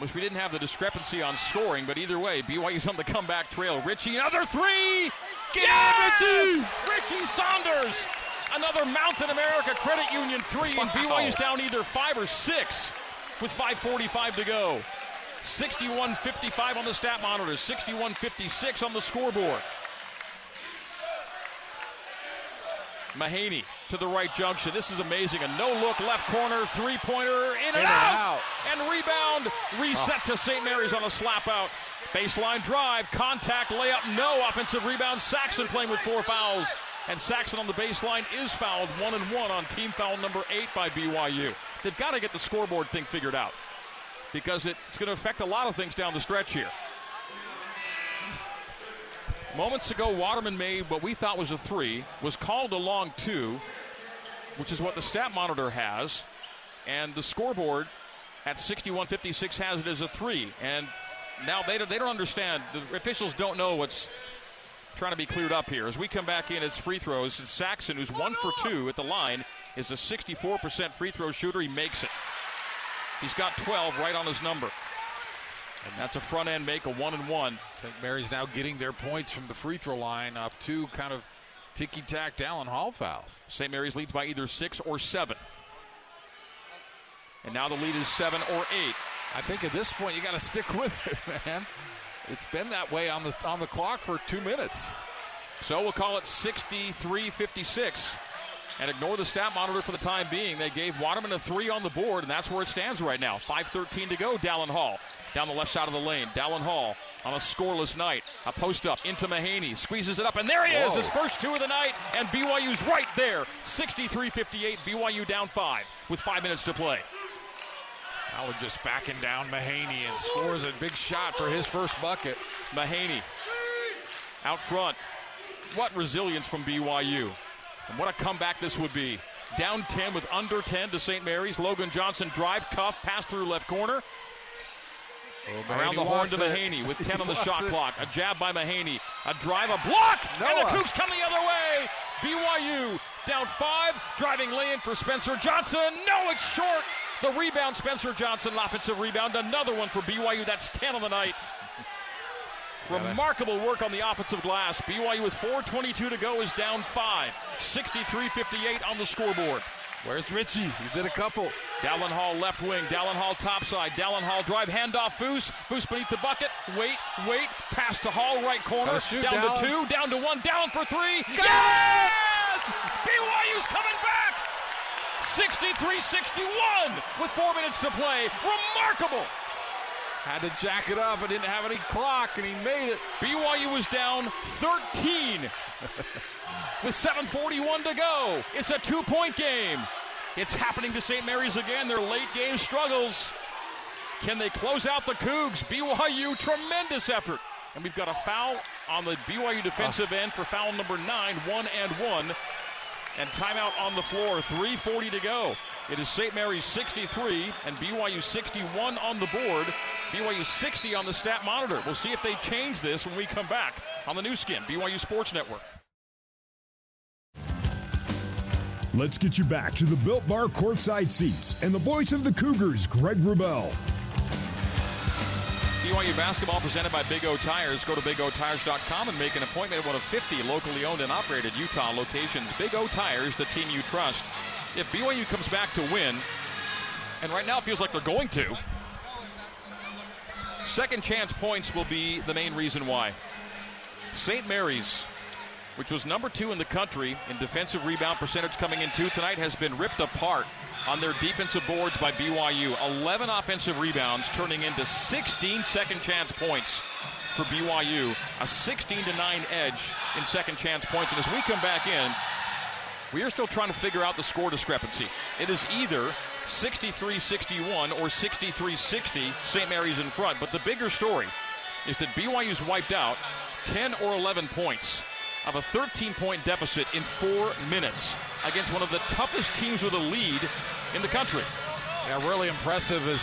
Wish we didn't have the discrepancy on scoring, but either way, BYU's on the comeback trail. Richie, another three! Get Yes! Richie! Richie Saunders! Another Mountain America Credit Union three, and BYU's down either five or six with 5.45 to go. 61.55 on the stat monitor, 61.56 on the scoreboard. Mahaney to the right junction. This is amazing. A no look left corner, three pointer, in and, In and out. out. And rebound, reset ah. to St. Mary's on a slap out. Baseline drive, contact, layup, no offensive rebound. Saxen playing with four fouls. And Saxen on the baseline is fouled one and one on team foul number eight by BYU. They've got to get the scoreboard thing figured out because it's going to affect a lot of things down the stretch here. Moments ago, Waterman made what we thought was a three, was called a long two, which is what the stat monitor has, and the scoreboard at 61:56 has it as a three. And now they don't, they don't understand. The officials don't know what's trying to be cleared up here. As we come back in, it's free throws. It's Saxen, who's one for two at the line, is a 64% free throw shooter. He makes it. He's got 12 right on his number. And that's a front end make, a one and one. St. Mary's now getting their points from the free throw line off two kind of ticky tack Dallin Hall fouls. St. Mary's leads by either six or seven. And now the lead is seven or eight. I think at this point you got to stick with it, man. It's been that way on the on the clock for two minutes. So we'll call it 63 56 and ignore the stat monitor for the time being. They gave Waterman a three on the board, and that's where it stands right now. 5.13 to go. Dallin Hall down the left side of the lane. Dallin Hall on a scoreless night. A post up into Mahaney. Squeezes it up, and there he is, his first two of the night, and BYU's right there. 63 58. BYU down five with five minutes to play. Allen just backing down Mahaney and scores a big shot for his first bucket. Mahaney out front. What resilience from BYU. And what a comeback this would be. Down 10 with under 10 to St. Mary's. Logan Johnson drive, cuff, pass through left corner. Around the horn to Mahaney with 10 on the shot clock. A jab by Mahaney. A drive, a block, and the Noah. Cougs come the other way. BYU down five, driving lane for Spencer Johnson. No, it's short. The rebound, Spencer Johnson, offensive rebound. Another one for BYU. That's 10 on the night. Remarkable work on the offensive glass. BYU with 4.22 to go is down five. 63 58 on the scoreboard. Where's Richie? He's hit a couple. Dallin Hall left wing. Dallin Hall topside. Dallin Hall drive. Handoff Foose. Foose beneath the bucket. Wait, wait. Pass to Hall right corner. Shoot, down Dallin. to two. Down to one. Down for three. Yes! BYU's coming back. 63 61 with four minutes to play. Remarkable. Had to jack it up. I didn't have any clock, and he made it. BYU was down 13 with 7.41 to go. It's a two point game. It's happening to St. Mary's again. Their late game struggles. Can they close out the Cougs? BYU, tremendous effort. And we've got a foul on the BYU defensive ah. end for foul number nine, one and one. And timeout on the floor, 3.40 to go. It is St. Mary's 63 and BYU 61 on the board. BYU 60 on the stat monitor. We'll see if they change this when we come back on the Nu Skin, BYU Sports Network. Let's get you back to the Built Bar courtside seats and the voice of the Cougars, Greg Wrubell. BYU basketball presented by Big O Tires. Go to BigOTires.com and make an appointment at one of 50 locally owned and operated Utah locations. Big O Tires, the team you trust. If BYU comes back to win, and right now it feels like they're going to, second chance points will be the main reason why. St. Mary's, which was number two in the country in defensive rebound percentage coming in two tonight, has been ripped apart on their defensive boards by BYU. 11 offensive rebounds turning into 16 second chance points for BYU. A 16 to 9 edge in second chance points. And as we come back in, we are still trying to figure out the score discrepancy. It is either 63 61 or 63 60, St. Mary's in front. But the bigger story is that BYU's wiped out 10 or 11 points of a 13 point deficit in four minutes against one of the toughest teams with a lead in the country. Yeah, really impressive is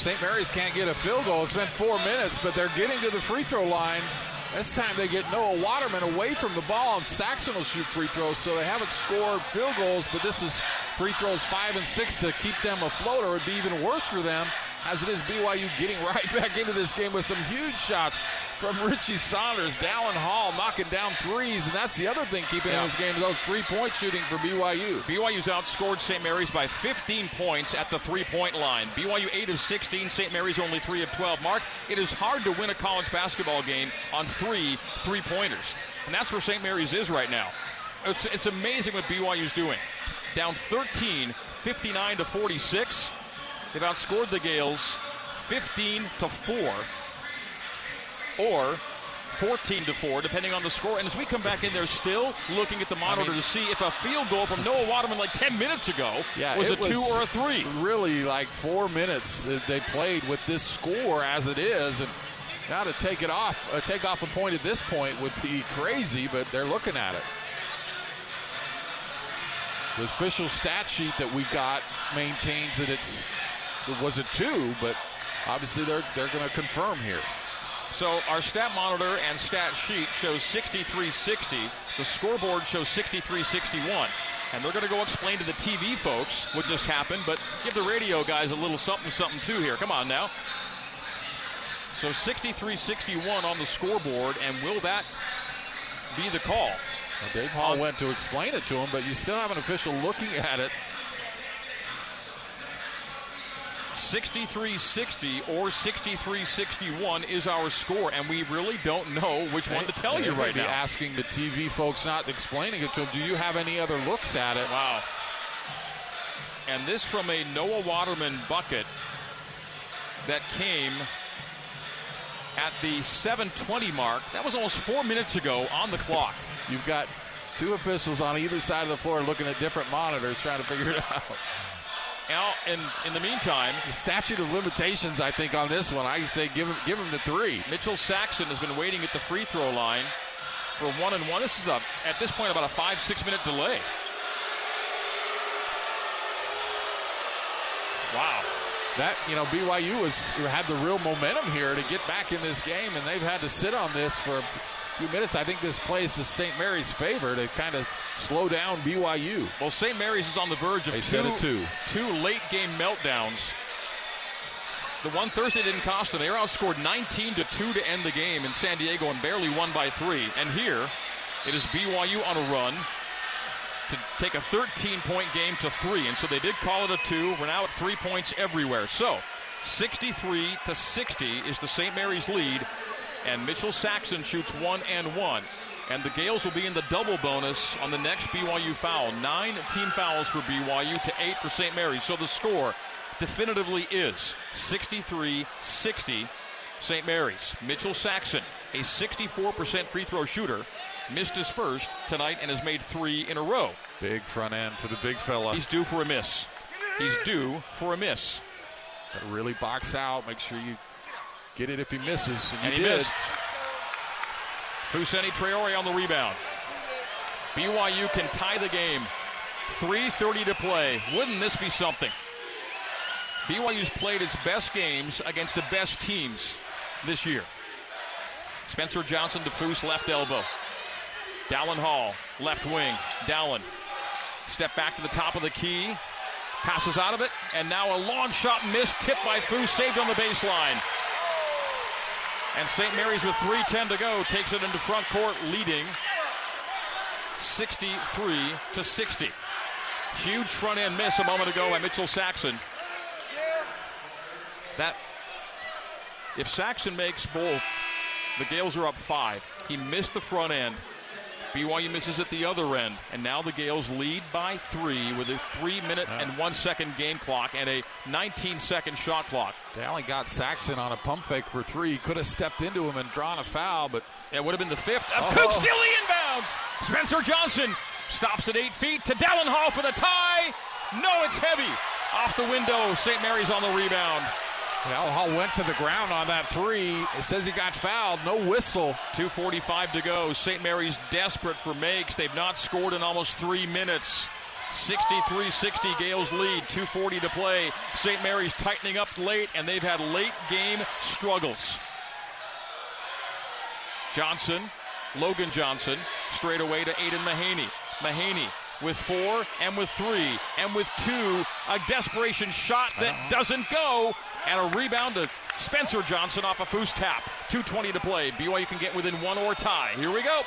St. Mary's can't get a field goal. It's been four minutes, but they're getting to the free throw line. This time they get Noah Waterman away from the ball, and Saxen will shoot free throws, so they haven't scored field goals, but this is free throws five and six to keep them afloat, or it would be even worse for them, as it is BYU getting right back into this game with some huge shots from Richie Saunders. Dallin Hall knocking down threes, and that's the other thing keeping Yeah. in this game, those three-point shooting for BYU. BYU's outscored St. Mary's by 15 points at the three point line. BYU 8 of 16, St. Mary's only 3 of 12. Mark, it is hard to win a college basketball game on three three pointers. And that's where St. Mary's is right now. it's, it's amazing what BYU's doing. Down 13, 59 to 46. They've outscored the Gaels 15 to 4 or 14 to 4, depending on the score. And as we come back in, they're still looking at the monitor I mean, to see if a field goal from Noah Waterman like 10 minutes ago yeah, was a was two or a three. Really, like four minutes that they played with this score as it is. And now to take it off, uh, take off a point at this point would be crazy, but they're looking at it. The official stat sheet that we got maintains that it's it was a two, but obviously they're they're going to confirm here. So our stat monitor and stat sheet shows 63-60. The scoreboard shows 63-61. And they're going to go explain to the TV folks what just happened, but give the radio guys a little something something too here. Come on now. So 63-61 on the scoreboard, and will that be the call? Well, Dave Hall went to explain it to him, but you still have an official looking at it 63-60 or 63-61 is our score, and we really don't know which one to tell you right now. Asking the TV folks, not explaining it to them. Do you have any other looks at it? Wow. And this from a Noah Waterman bucket that came at the 7:20 mark. That was almost four minutes ago on the clock. You've got two officials on either side of the floor looking at different monitors trying to figure it out. Now, in, in the meantime, the statute of limitations, I think, on this one, I say give him give him the three. Mitchell Saxen has been waiting at the free throw line for one and one. This is a at this point about a five six minute delay. Wow. That you know BYU was had the real momentum here to get back in this game, and they've had to sit on this for few minutes. I think this plays to St. Mary's favor to kind of slow down BYU. Well, St. Mary's is on the verge of two, two. two late game meltdowns. The one Thursday didn't cost them. They were outscored 19 to 2 to end the game in San Diego and barely won by three. And here, it is BYU on a run to take a 13 point game to three. And so they did call it a two. We're now at three points everywhere. So 63 to 60 is the St. Mary's lead and Mitchell Saxen shoots one and one. And the Gaels will be in the double bonus on the next BYU foul. Nine team fouls for BYU to eight for St. Mary's. So the score definitively is 63 60 St. Mary's. Mitchell Saxen, a 64% free throw shooter, missed his first tonight and has made three in a row. Big front end for the big fella. He's due for a miss. He's due for a miss. To really box out. Make sure you get it if he misses. And, and he did. missed. Fousseyni Traore on the rebound. BYU can tie the game. 3.30 to play. Wouldn't this be something? BYU's played its best games against the best teams this year. Spencer Johnson to Foose, left elbow. Dallin Hall, left wing. Dallin. Step back to the top of the key. Passes out of it. And now a long shot missed, tipped by Foose, saved on the baseline. And St. Mary's with 3.10 to go takes it into front court, leading 63 to 60. Huge front end miss a moment ago by Mitchell Saxen. That if Saxen makes both, the Gaels are up five. He missed the front end. BYU misses at the other end, and now the Gaels lead by three with a three minute and one second game clock and a 19 second shot clock. They only got Saxen on a pump fake for three. Could have stepped into him and drawn a foul, but it would have been the fifth. Oh. Cook still the inbounds. Spencer Johnson stops at eight feet to Dallin Hall for the tie. No, it's heavy. Off the window. St. Mary's on the rebound. Well, Hall went to the ground on that three. It says he got fouled. No whistle. 2.45 to go. St. Mary's desperate for makes. They've not scored in almost three minutes. 63 60 Gaels lead. 2.40 to play. St. Mary's tightening up late, and they've had late game struggles. Johnson, Logan Johnson, straight away to Aidan Mahaney. Mahaney with four and with three and with two. A desperation shot that uh-huh. doesn't go and a rebound to Spencer Johnson off a Foose tap. 2.20 to play. BYU can get within one or tie. Here we go.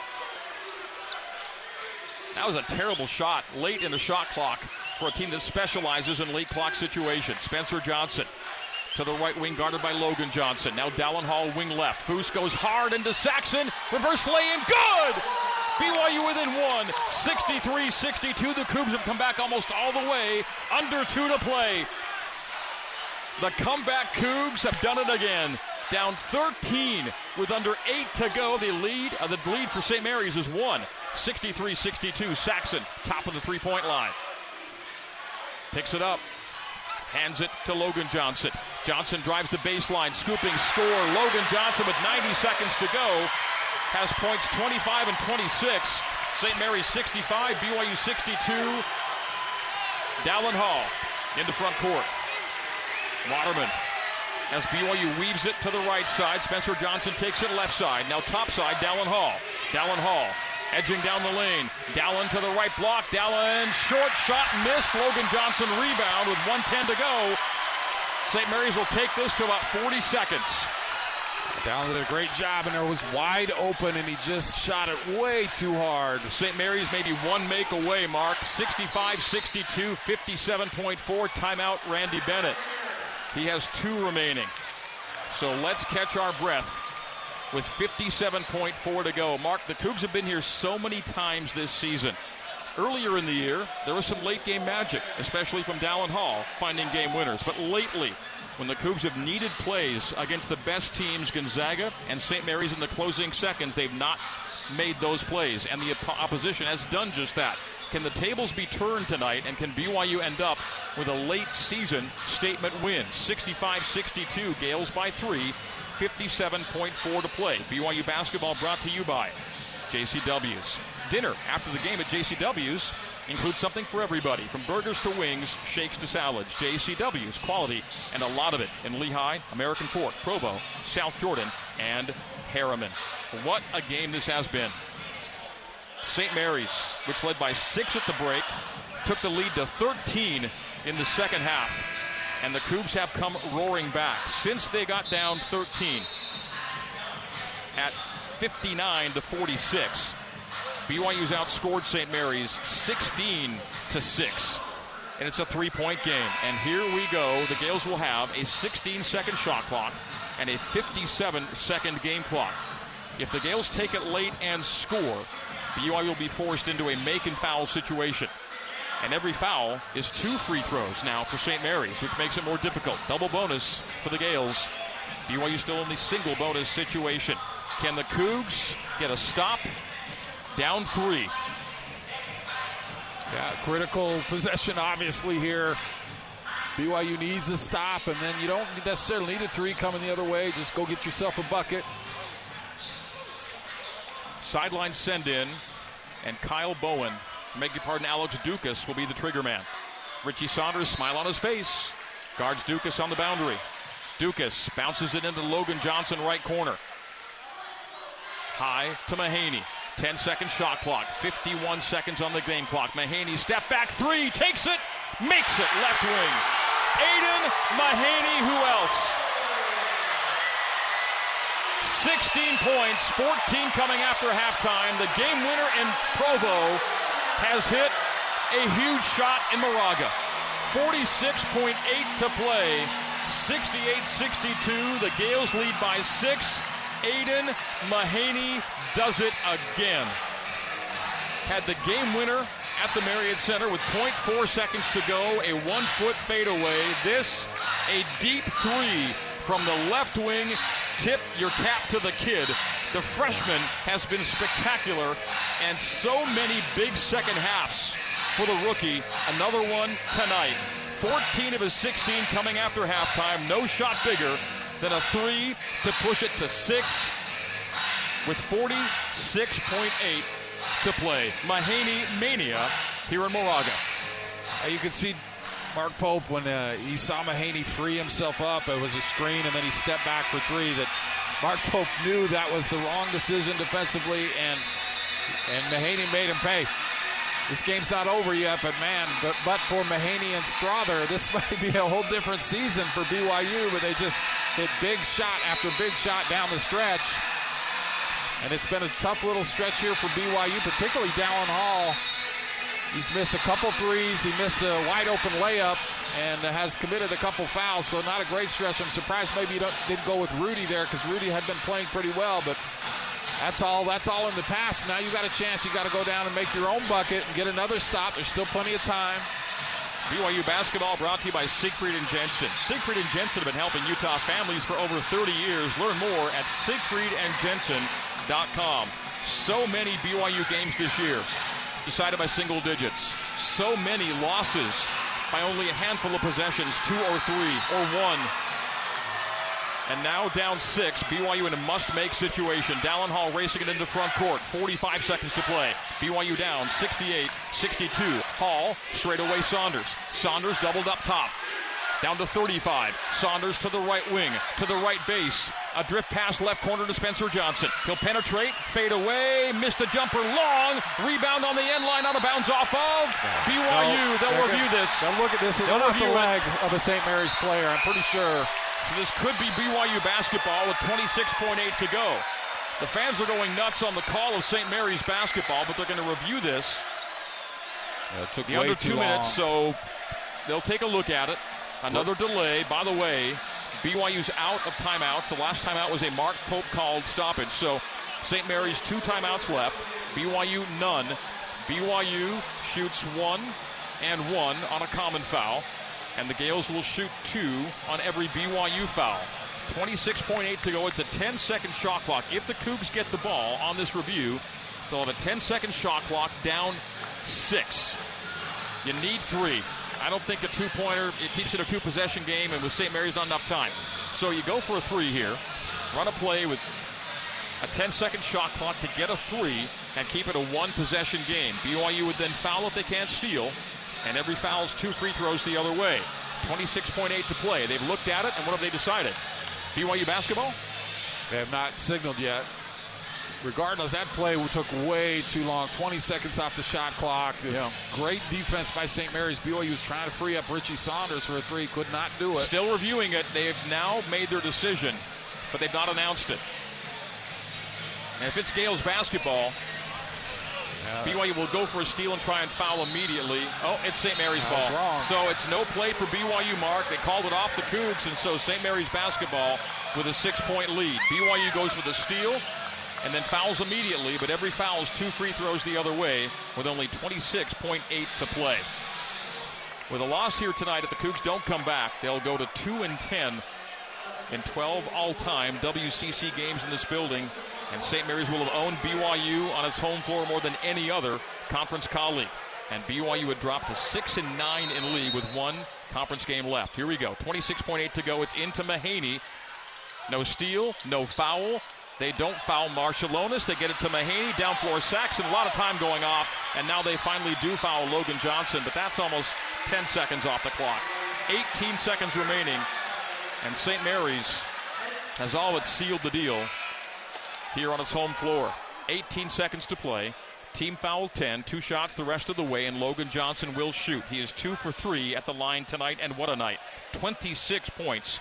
That was a terrible shot late in the shot clock for a team that specializes in late clock situations. Spencer Johnson to the right wing, guarded by Logan Johnson. Now Dallin Hall, wing left. Foose goes hard into Saxen. Reverse lay in. Good! BYU within one, 63 62. The Cougs have come back almost all the way, under two to play. The comeback Cougs have done it again. Down 13 with under eight to go. The lead, uh, the lead for St. Mary's is one, 63 62. Saxen, top of the three point line. Picks it up, hands it to Logan Johnson. Johnson drives the baseline, scooping score. Logan Johnson with 90 seconds to go has points 25 and 26. St. Mary's 65, BYU 62. Dallin Hall into front court. Waterman as BYU weaves it to the right side. Spencer Johnson takes it left side. Now top side, Dallin Hall. Dallin Hall edging down the lane. Dallin to the right block. Dallin short shot missed. Logan Johnson rebound with 110 to go. St. Mary's will take this to about 40 seconds. Dallin did a great job, and it was wide open, and he just shot it way too hard. St. Mary's maybe one make away, Mark. 65 62, 57.4. Timeout, Randy Bennett. He has two remaining. So let's catch our breath with 57.4 to go. Mark, the Cougs have been here so many times this season. Earlier in the year, there was some late game magic, especially from Dallin Hall, finding game winners. But lately, when the Cougs have needed plays against the best teams, Gonzaga and St. Mary's in the closing seconds, they've not made those plays, and the opposition has done just that. Can the tables be turned tonight, and can BYU end up with a late season statement win? 65 62, Gaels by three, 57.4 to play. BYU basketball brought to you by JCW's. Dinner after the game at JCW's includes something for everybody, from burgers to wings, shakes to salads. JCW's quality and a lot of it in Lehi, American Fork, Provo, South Jordan, and Herriman. What a game this has been. St. Mary's, which led by six at the break, took the lead to 13 in the second half. And the Cougs have come roaring back since they got down 13 at 59 to 46. BYU's outscored St. Mary's 16 to 6. And it's a three point game. And here we go. The Gaels will have a 16 second shot clock and a 57 second game clock. If the Gaels take it late and score, BYU will be forced into a make and foul situation. And every foul is two free throws now for St. Mary's, which makes it more difficult. Double bonus for the Gaels. BYU still in the single bonus situation. Can the Cougs get a stop? Down three. Yeah, critical possession, obviously, here. BYU needs a stop, and then you don't necessarily need a three coming the other way. Just go get yourself a bucket. Sideline send in, and Kyle Bowen, beg your pardon, Alex Ducas will be the trigger man. Richie Saunders, smile on his face, guards Ducas on the boundary. Ducas bounces it into Logan Johnson, right corner. High to Mahaney. 10 second shot clock, 51 seconds on the game clock. Mahaney step back three, takes it, makes it left wing. Aidan Mahaney, who else? 16 points, 14 coming after halftime. The game winner in Provo has hit a huge shot in Moraga. 46.8 to play, 68 62. The Gaels lead by six. Aidan Mahaney does it again. Had the game winner at the Marriott Center with 0.4 seconds to go, a one foot fadeaway. This, a deep three from the left wing. Tip your cap to the kid. The freshman has been spectacular, and so many big second halves for the rookie. Another one tonight. 14 of his 16 coming after halftime. No shot bigger than a three to push it to six with 46.8 to play. Mahaney Mania here in Moraga. You can see Mark Pope when uh, he saw Mahaney free himself up. It was a screen, and then he stepped back for three. That Mark Pope knew that was the wrong decision defensively, and and Mahaney made him pay. This game's not over yet, but man, but, but for Mahaney and Strawther, this might be a whole different season for BYU, but they just hit big shot after big shot down the stretch. And it's been a tough little stretch here for BYU, particularly Dallin Hall. He's missed a couple threes. He missed a wide open layup and has committed a couple fouls. So not a great stretch. I'm surprised maybe you didn't go with Rudi there because Rudi had been playing pretty well. But That's all. That's all in the past. Now you got a chance. You got to go down and make your own bucket and get another stop. There's still plenty of time. BYU basketball brought to you by Siegfried and Jensen. Siegfried and Jensen have been helping Utah families for over 30 years. Learn more at siegfriedandjensen.com. So many BYU games this year decided by single digits. So many losses by only a handful of possessions, two or three or one. And now down six, BYU in a must-make situation. Dallin Hall racing it into front court. 45 seconds to play. BYU down 68-62. Hall straight away Saunders. Saunders doubled up top. Down to 35. Saunders to the right wing, to the right base. A drift pass left corner to Spencer Johnson. He'll penetrate, fade away, missed the jumper long. Rebound on the end line, out of bounds off of BYU. No, they'll review this. They'll look at this. They'll, review the leg it. of a St. Mary's player. I'm pretty sure. So this could be BYU basketball with 26.8 to go. The fans are going nuts on the call of St. Mary's basketball, but they're going to review this. Yeah, took the under two long. minutes, so they'll take a look at it. Another delay. By the way, BYU's out of timeouts. The last timeout was a Mark Pope called stoppage. So St. Mary's two timeouts left. BYU none. BYU shoots one and one on a common foul. And the Gaels will shoot two on every BYU foul. 26.8 to go. It's a 10 second shot clock. If the Cougs get the ball on this review, they'll have a 10 second shot clock down six. You need three. I don't think a two pointer, it keeps it a two possession game, and with St. Mary's, not enough time. So you go for a three here, run a play with a 10 second shot clock to get a three and keep it a one possession game. BYU would then foul if they can't steal, and every foul is two free throws the other way. 26.8 to play. They've looked at it, and what have they decided? BYU basketball? They have not signaled yet regardless, that play took way too long. 20 seconds off the shot clock. Yeah. Great defense by St. Mary's. BYU was trying to free up Richie Saunders for a three, could not do it. Still reviewing it. They have now made their decision, but they've not announced it. And if it's Gaels basketball, yeah. BYU will go for a steal and try and foul immediately. Oh, it's St. Mary's ball. Wrong. So it's no play for BYU, Mark. They called it off the Cougs, and so St. Mary's basketball with a six point lead. BYU goes for the steal and then fouls immediately, but every foul is two free throws the other way with only 26.8 to play. With a loss here tonight, if the Cougs don't come back, they'll go to 2 and 10 in 12 all-time WCC games in this building, and St. Mary's will have owned BYU on its home floor more than any other conference colleague. And BYU would drop to 6 and 9 in league with one conference game left. Here we go. 26.8 to go. It's into Mahaney. No steal, no foul, they don't foul Marciulionis. They get it to Mahaney. Down floor Saxen. A lot of time going off. And now they finally do foul Logan Johnson. But that's almost 10 seconds off the clock. 18 seconds remaining. And St. Mary's has all but sealed the deal here on its home floor. 18 seconds to play. Team foul 10, two shots the rest of the way, and Logan Johnson will shoot. He is two for three at the line tonight, and what a night. 26 points,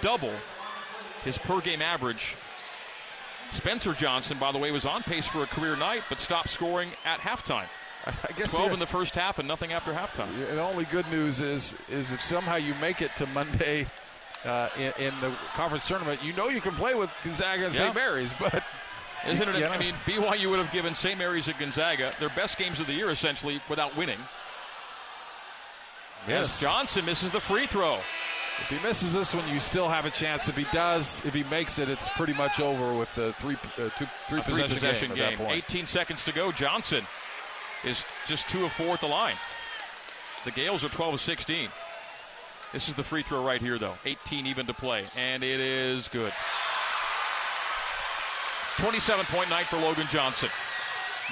double his per game average Spencer Johnson, by the way, was on pace for a career night, but stopped scoring at halftime. I guess 12 in the first half and nothing after halftime. The only good news is is if somehow you make it to Monday uh, in, in, the conference tournament, you know you can play with Gonzaga and yeah. St. Mary's, but. Isn't it? I mean, BYU would have given St. Mary's and Gonzaga their best games of the year essentially without winning. Yes. As Johnson misses the free throw. If he misses this one, you still have a chance. If he does, if he makes it, it's pretty much over with the three uh, two, three, three possession, game. game. 18 seconds to go. Johnson is just two of four at the line. The Gaels are 12 of 16. This is the free throw right here, though. 18 even to play, and it is good. 27 point night for Logan Johnson.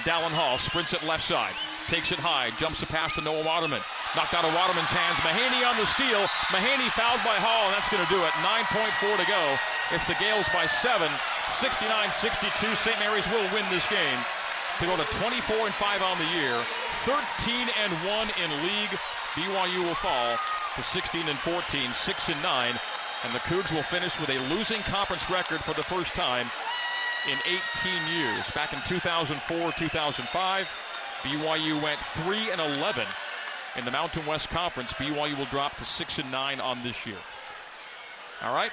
Dallin Hall sprints it left side takes it high, jumps the pass to Noah Waterman. Knocked out of Waterman's hands. Mahaney on the steal. Mahaney fouled by Hall, and that's going to do it. 9.4 to go. It's the Gaels by 7. 69-62. St. Mary's will win this game to go to 24 and 5 on the year. 13 and 1 in league. BYU will fall to 16 and 14, 6 and 9, and the Cougs will finish with a losing conference record for the first time in 18 years. Back in 2004, 2005. BYU went 3 and 11 in the Mountain West Conference. BYU will drop to 6 and 9 on this year. All right,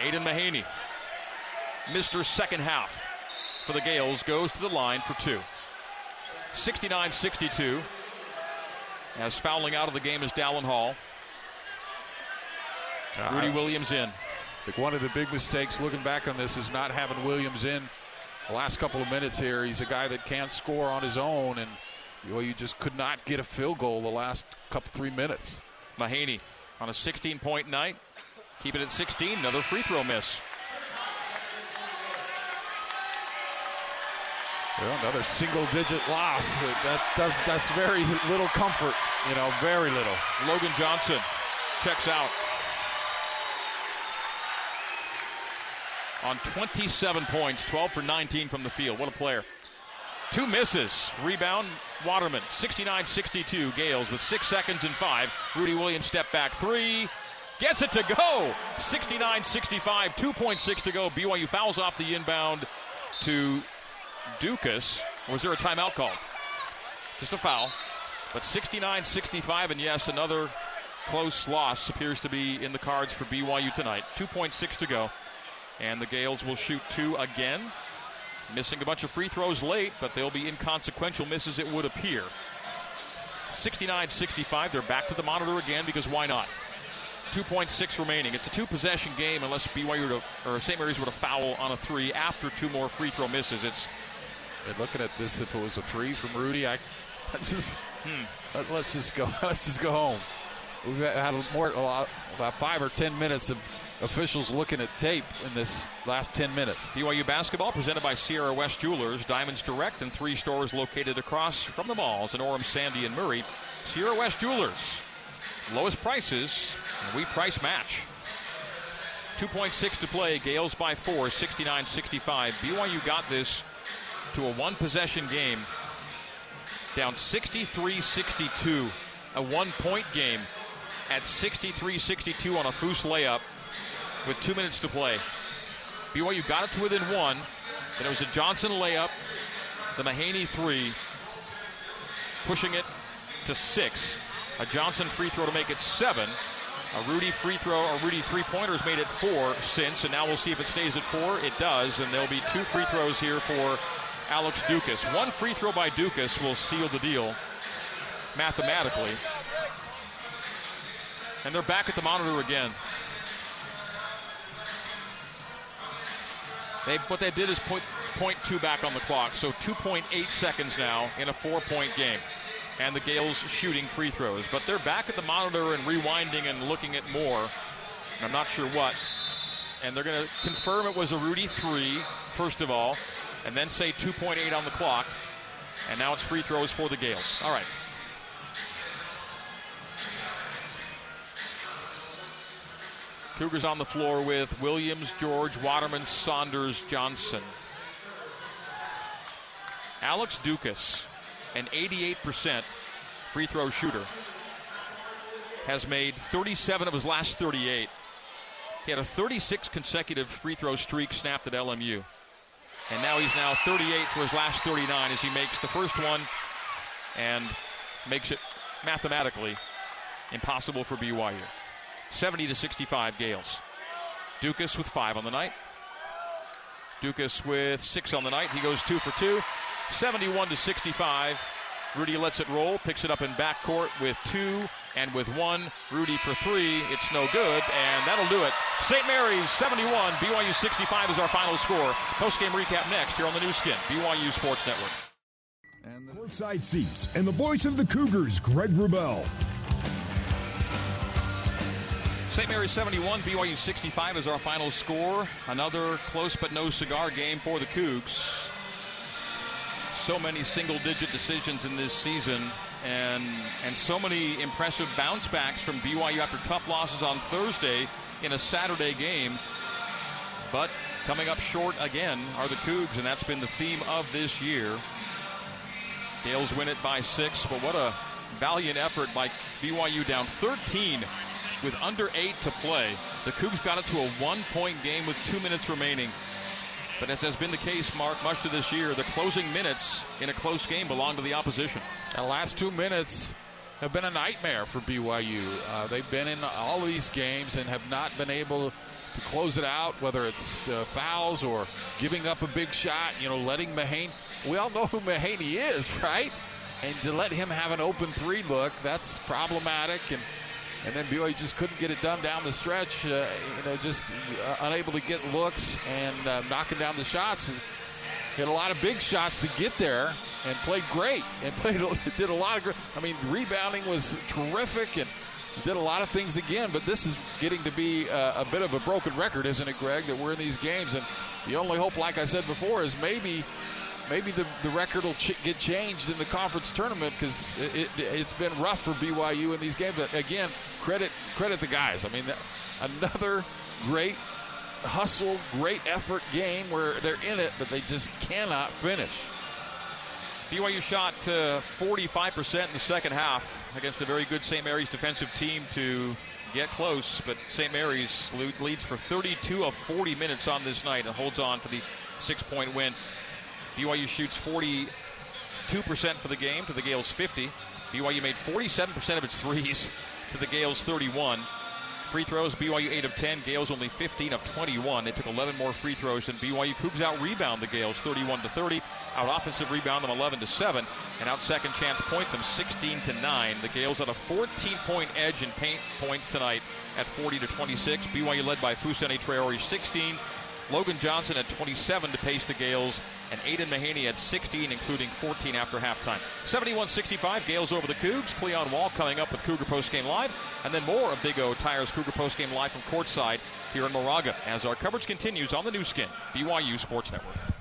Aidan Mahaney, Mr. Second Half for the Gaels goes to the line for two. 69 62. As fouling out of the game is Dallin Hall. Rudi uh, Williams in. I think one of the big mistakes looking back on this is not having Williams in the last couple of minutes here. He's a guy that can't score on his own, and well, you just could not get a field goal the last couple three minutes. Mahaney on a 16 point night. Keep it at 16. Another free throw miss. Well, another single digit loss. That does that's very little comfort, you know, very little. Logan Johnson checks out. On 27 points, 12 for 19 from the field. What a player. Two misses. Rebound, Waterman. 69 62. Gaels with six seconds and five. Rudi Williams step back three. Gets it to go. 69 65. 2.6 to go. BYU fouls off the inbound to Ducas. Was there a timeout call? Just a foul. But 69 65, and yes, another close loss appears to be in the cards for BYU tonight. 2.6 to go. And the Gaels will shoot two again. Missing a bunch of free throws late, but they'll be inconsequential misses, it would appear. 69 65. They're back to the monitor again because why not? 2.6 remaining. It's a two possession game unless BYU to, or St. Mary's were to foul on a three after two more free throw misses. It's and looking at this, if it was a three from Rudi, I let's just hmm, let, us just go. Let's just go home. We've had more a lot, about five or ten minutes of officials looking at tape in this last 10 minutes. BYU basketball presented by Sierra West Jewelers, Diamonds Direct, and three stores located across from the malls in Orem, Sandy, and Murray. Sierra West Jewelers, lowest prices, we price match. 2.6 to play, Gaels by four, 69 65. BYU got this to a one possession game, down 63 62. A one point game at 63 62 on a Foose layup with two minutes to play. BYU got it to within one. Then it was a Johnson layup, the Mahaney three, pushing it to six. A Johnson free throw to make it seven. A Rudi free throw, a Rudi three pointer has made it four since, and now we'll see if it stays at four. It does, and there'll be two free throws here for Alex Ducas. One free throw by Ducas will seal the deal mathematically. And they're back at the monitor again. They, what they did is put point two back on the clock, so 2.8 seconds now in a four-point game. And the Gaels shooting free throws. But they're back at the monitor and rewinding and looking at more. I'm not sure what. And they're going to confirm it was a Rudi three, first of all and then say 2.8 on the clock. And now it's free throws for the Gaels. All right. Cougars on the floor with Williams, George, Waterman, Saunders, Johnson. Alex Ducas, an 88% free throw shooter, has made 37 of his last 38. He had a 36 consecutive free throw streak snapped at LMU. And now he's now 38 for his last 39 as he makes the first one and makes it mathematically impossible for BYU. 70 to 65 Gaels. Ducas with five on the night. Ducas with six on the night. He goes two for two. 71 to 65. Rudi lets it roll, picks it up in backcourt with two and with one. Rudi for three. It's no good, and that'll do it. St. Mary's 71, BYU 65 is our final score. Post game recap next here on the Nu Skin, BYU Sports Network. And the courtside seats and the voice of the Cougars, Greg Wrubell. St. Mary's 71, BYU 65 is our final score. Another close but no cigar game for the Cougs so many single digit decisions in this season and and so many impressive bounce backs from BYU after tough losses on Thursday in a Saturday game. But coming up short again are the Cougs, and that's been the theme of this year. Gaels win it by six, but what a valiant effort by BYU down 13 with under eight to play. The Cougs got it to a one point game with two minutes remaining. But as has been the case, Mark, much of this year, the closing minutes in a close game belong to the opposition. The last two minutes, have been a nightmare for BYU. Uh, they've been in all these games and have not been able to close it out, whether it's uh, fouls or giving up a big shot, you know, letting Mahaney. We all know who Mahaney is, right? And to let him have an open three look, that's problematic. And and then BYU just couldn't get it done down the stretch. Uh, you know, just uh, unable to get looks and uh, knocking down the shots. And hit a lot of big shots to get there, and played great. And played did a lot of. I mean, rebounding was terrific, and did a lot of things again. But this is getting to be a, a bit of a broken record, isn't it, Greg? That we're in these games, and the only hope, like I said before, is maybe maybe the, the record will ch- get changed in the conference tournament because it, it, has been rough for BYU in these games. But again, credit credit the guys. I mean, another great hustle, great effort game where they're in it, but they just cannot finish. BYU shot uh, 45% in the second half against a very good St. Mary's defensive team to get close, but St. Mary's leads for 32 of 40 minutes on this night and holds on for the six point win. BYU shoots 42% for the game to the Gaels 50. BYU made 47% of its threes to the Gaels 31. Free throws, BYU 8 of 10, Gaels only 15 of 21. They took 11 more free throws than BYU. Cougs out rebound the Gaels 31 to 30. Out offensive rebound them 11 to 7. And out second chance point them 16 to 9. The Gaels had a 14 point edge in paint points tonight at 40 to 26. BYU led by Fousseyni Traore 16. Logan Johnson at 27 to pace the Gaels, and Aidan Mahaney at 16, including 14 after halftime. 71-65, Gaels over the Cougs. Cleon Wall coming up with Cougar Postgame Live, and then more of Big O Tires Cougar Postgame Live from courtside here in Moraga as our coverage continues on the Nu Skin, BYU Sports Network.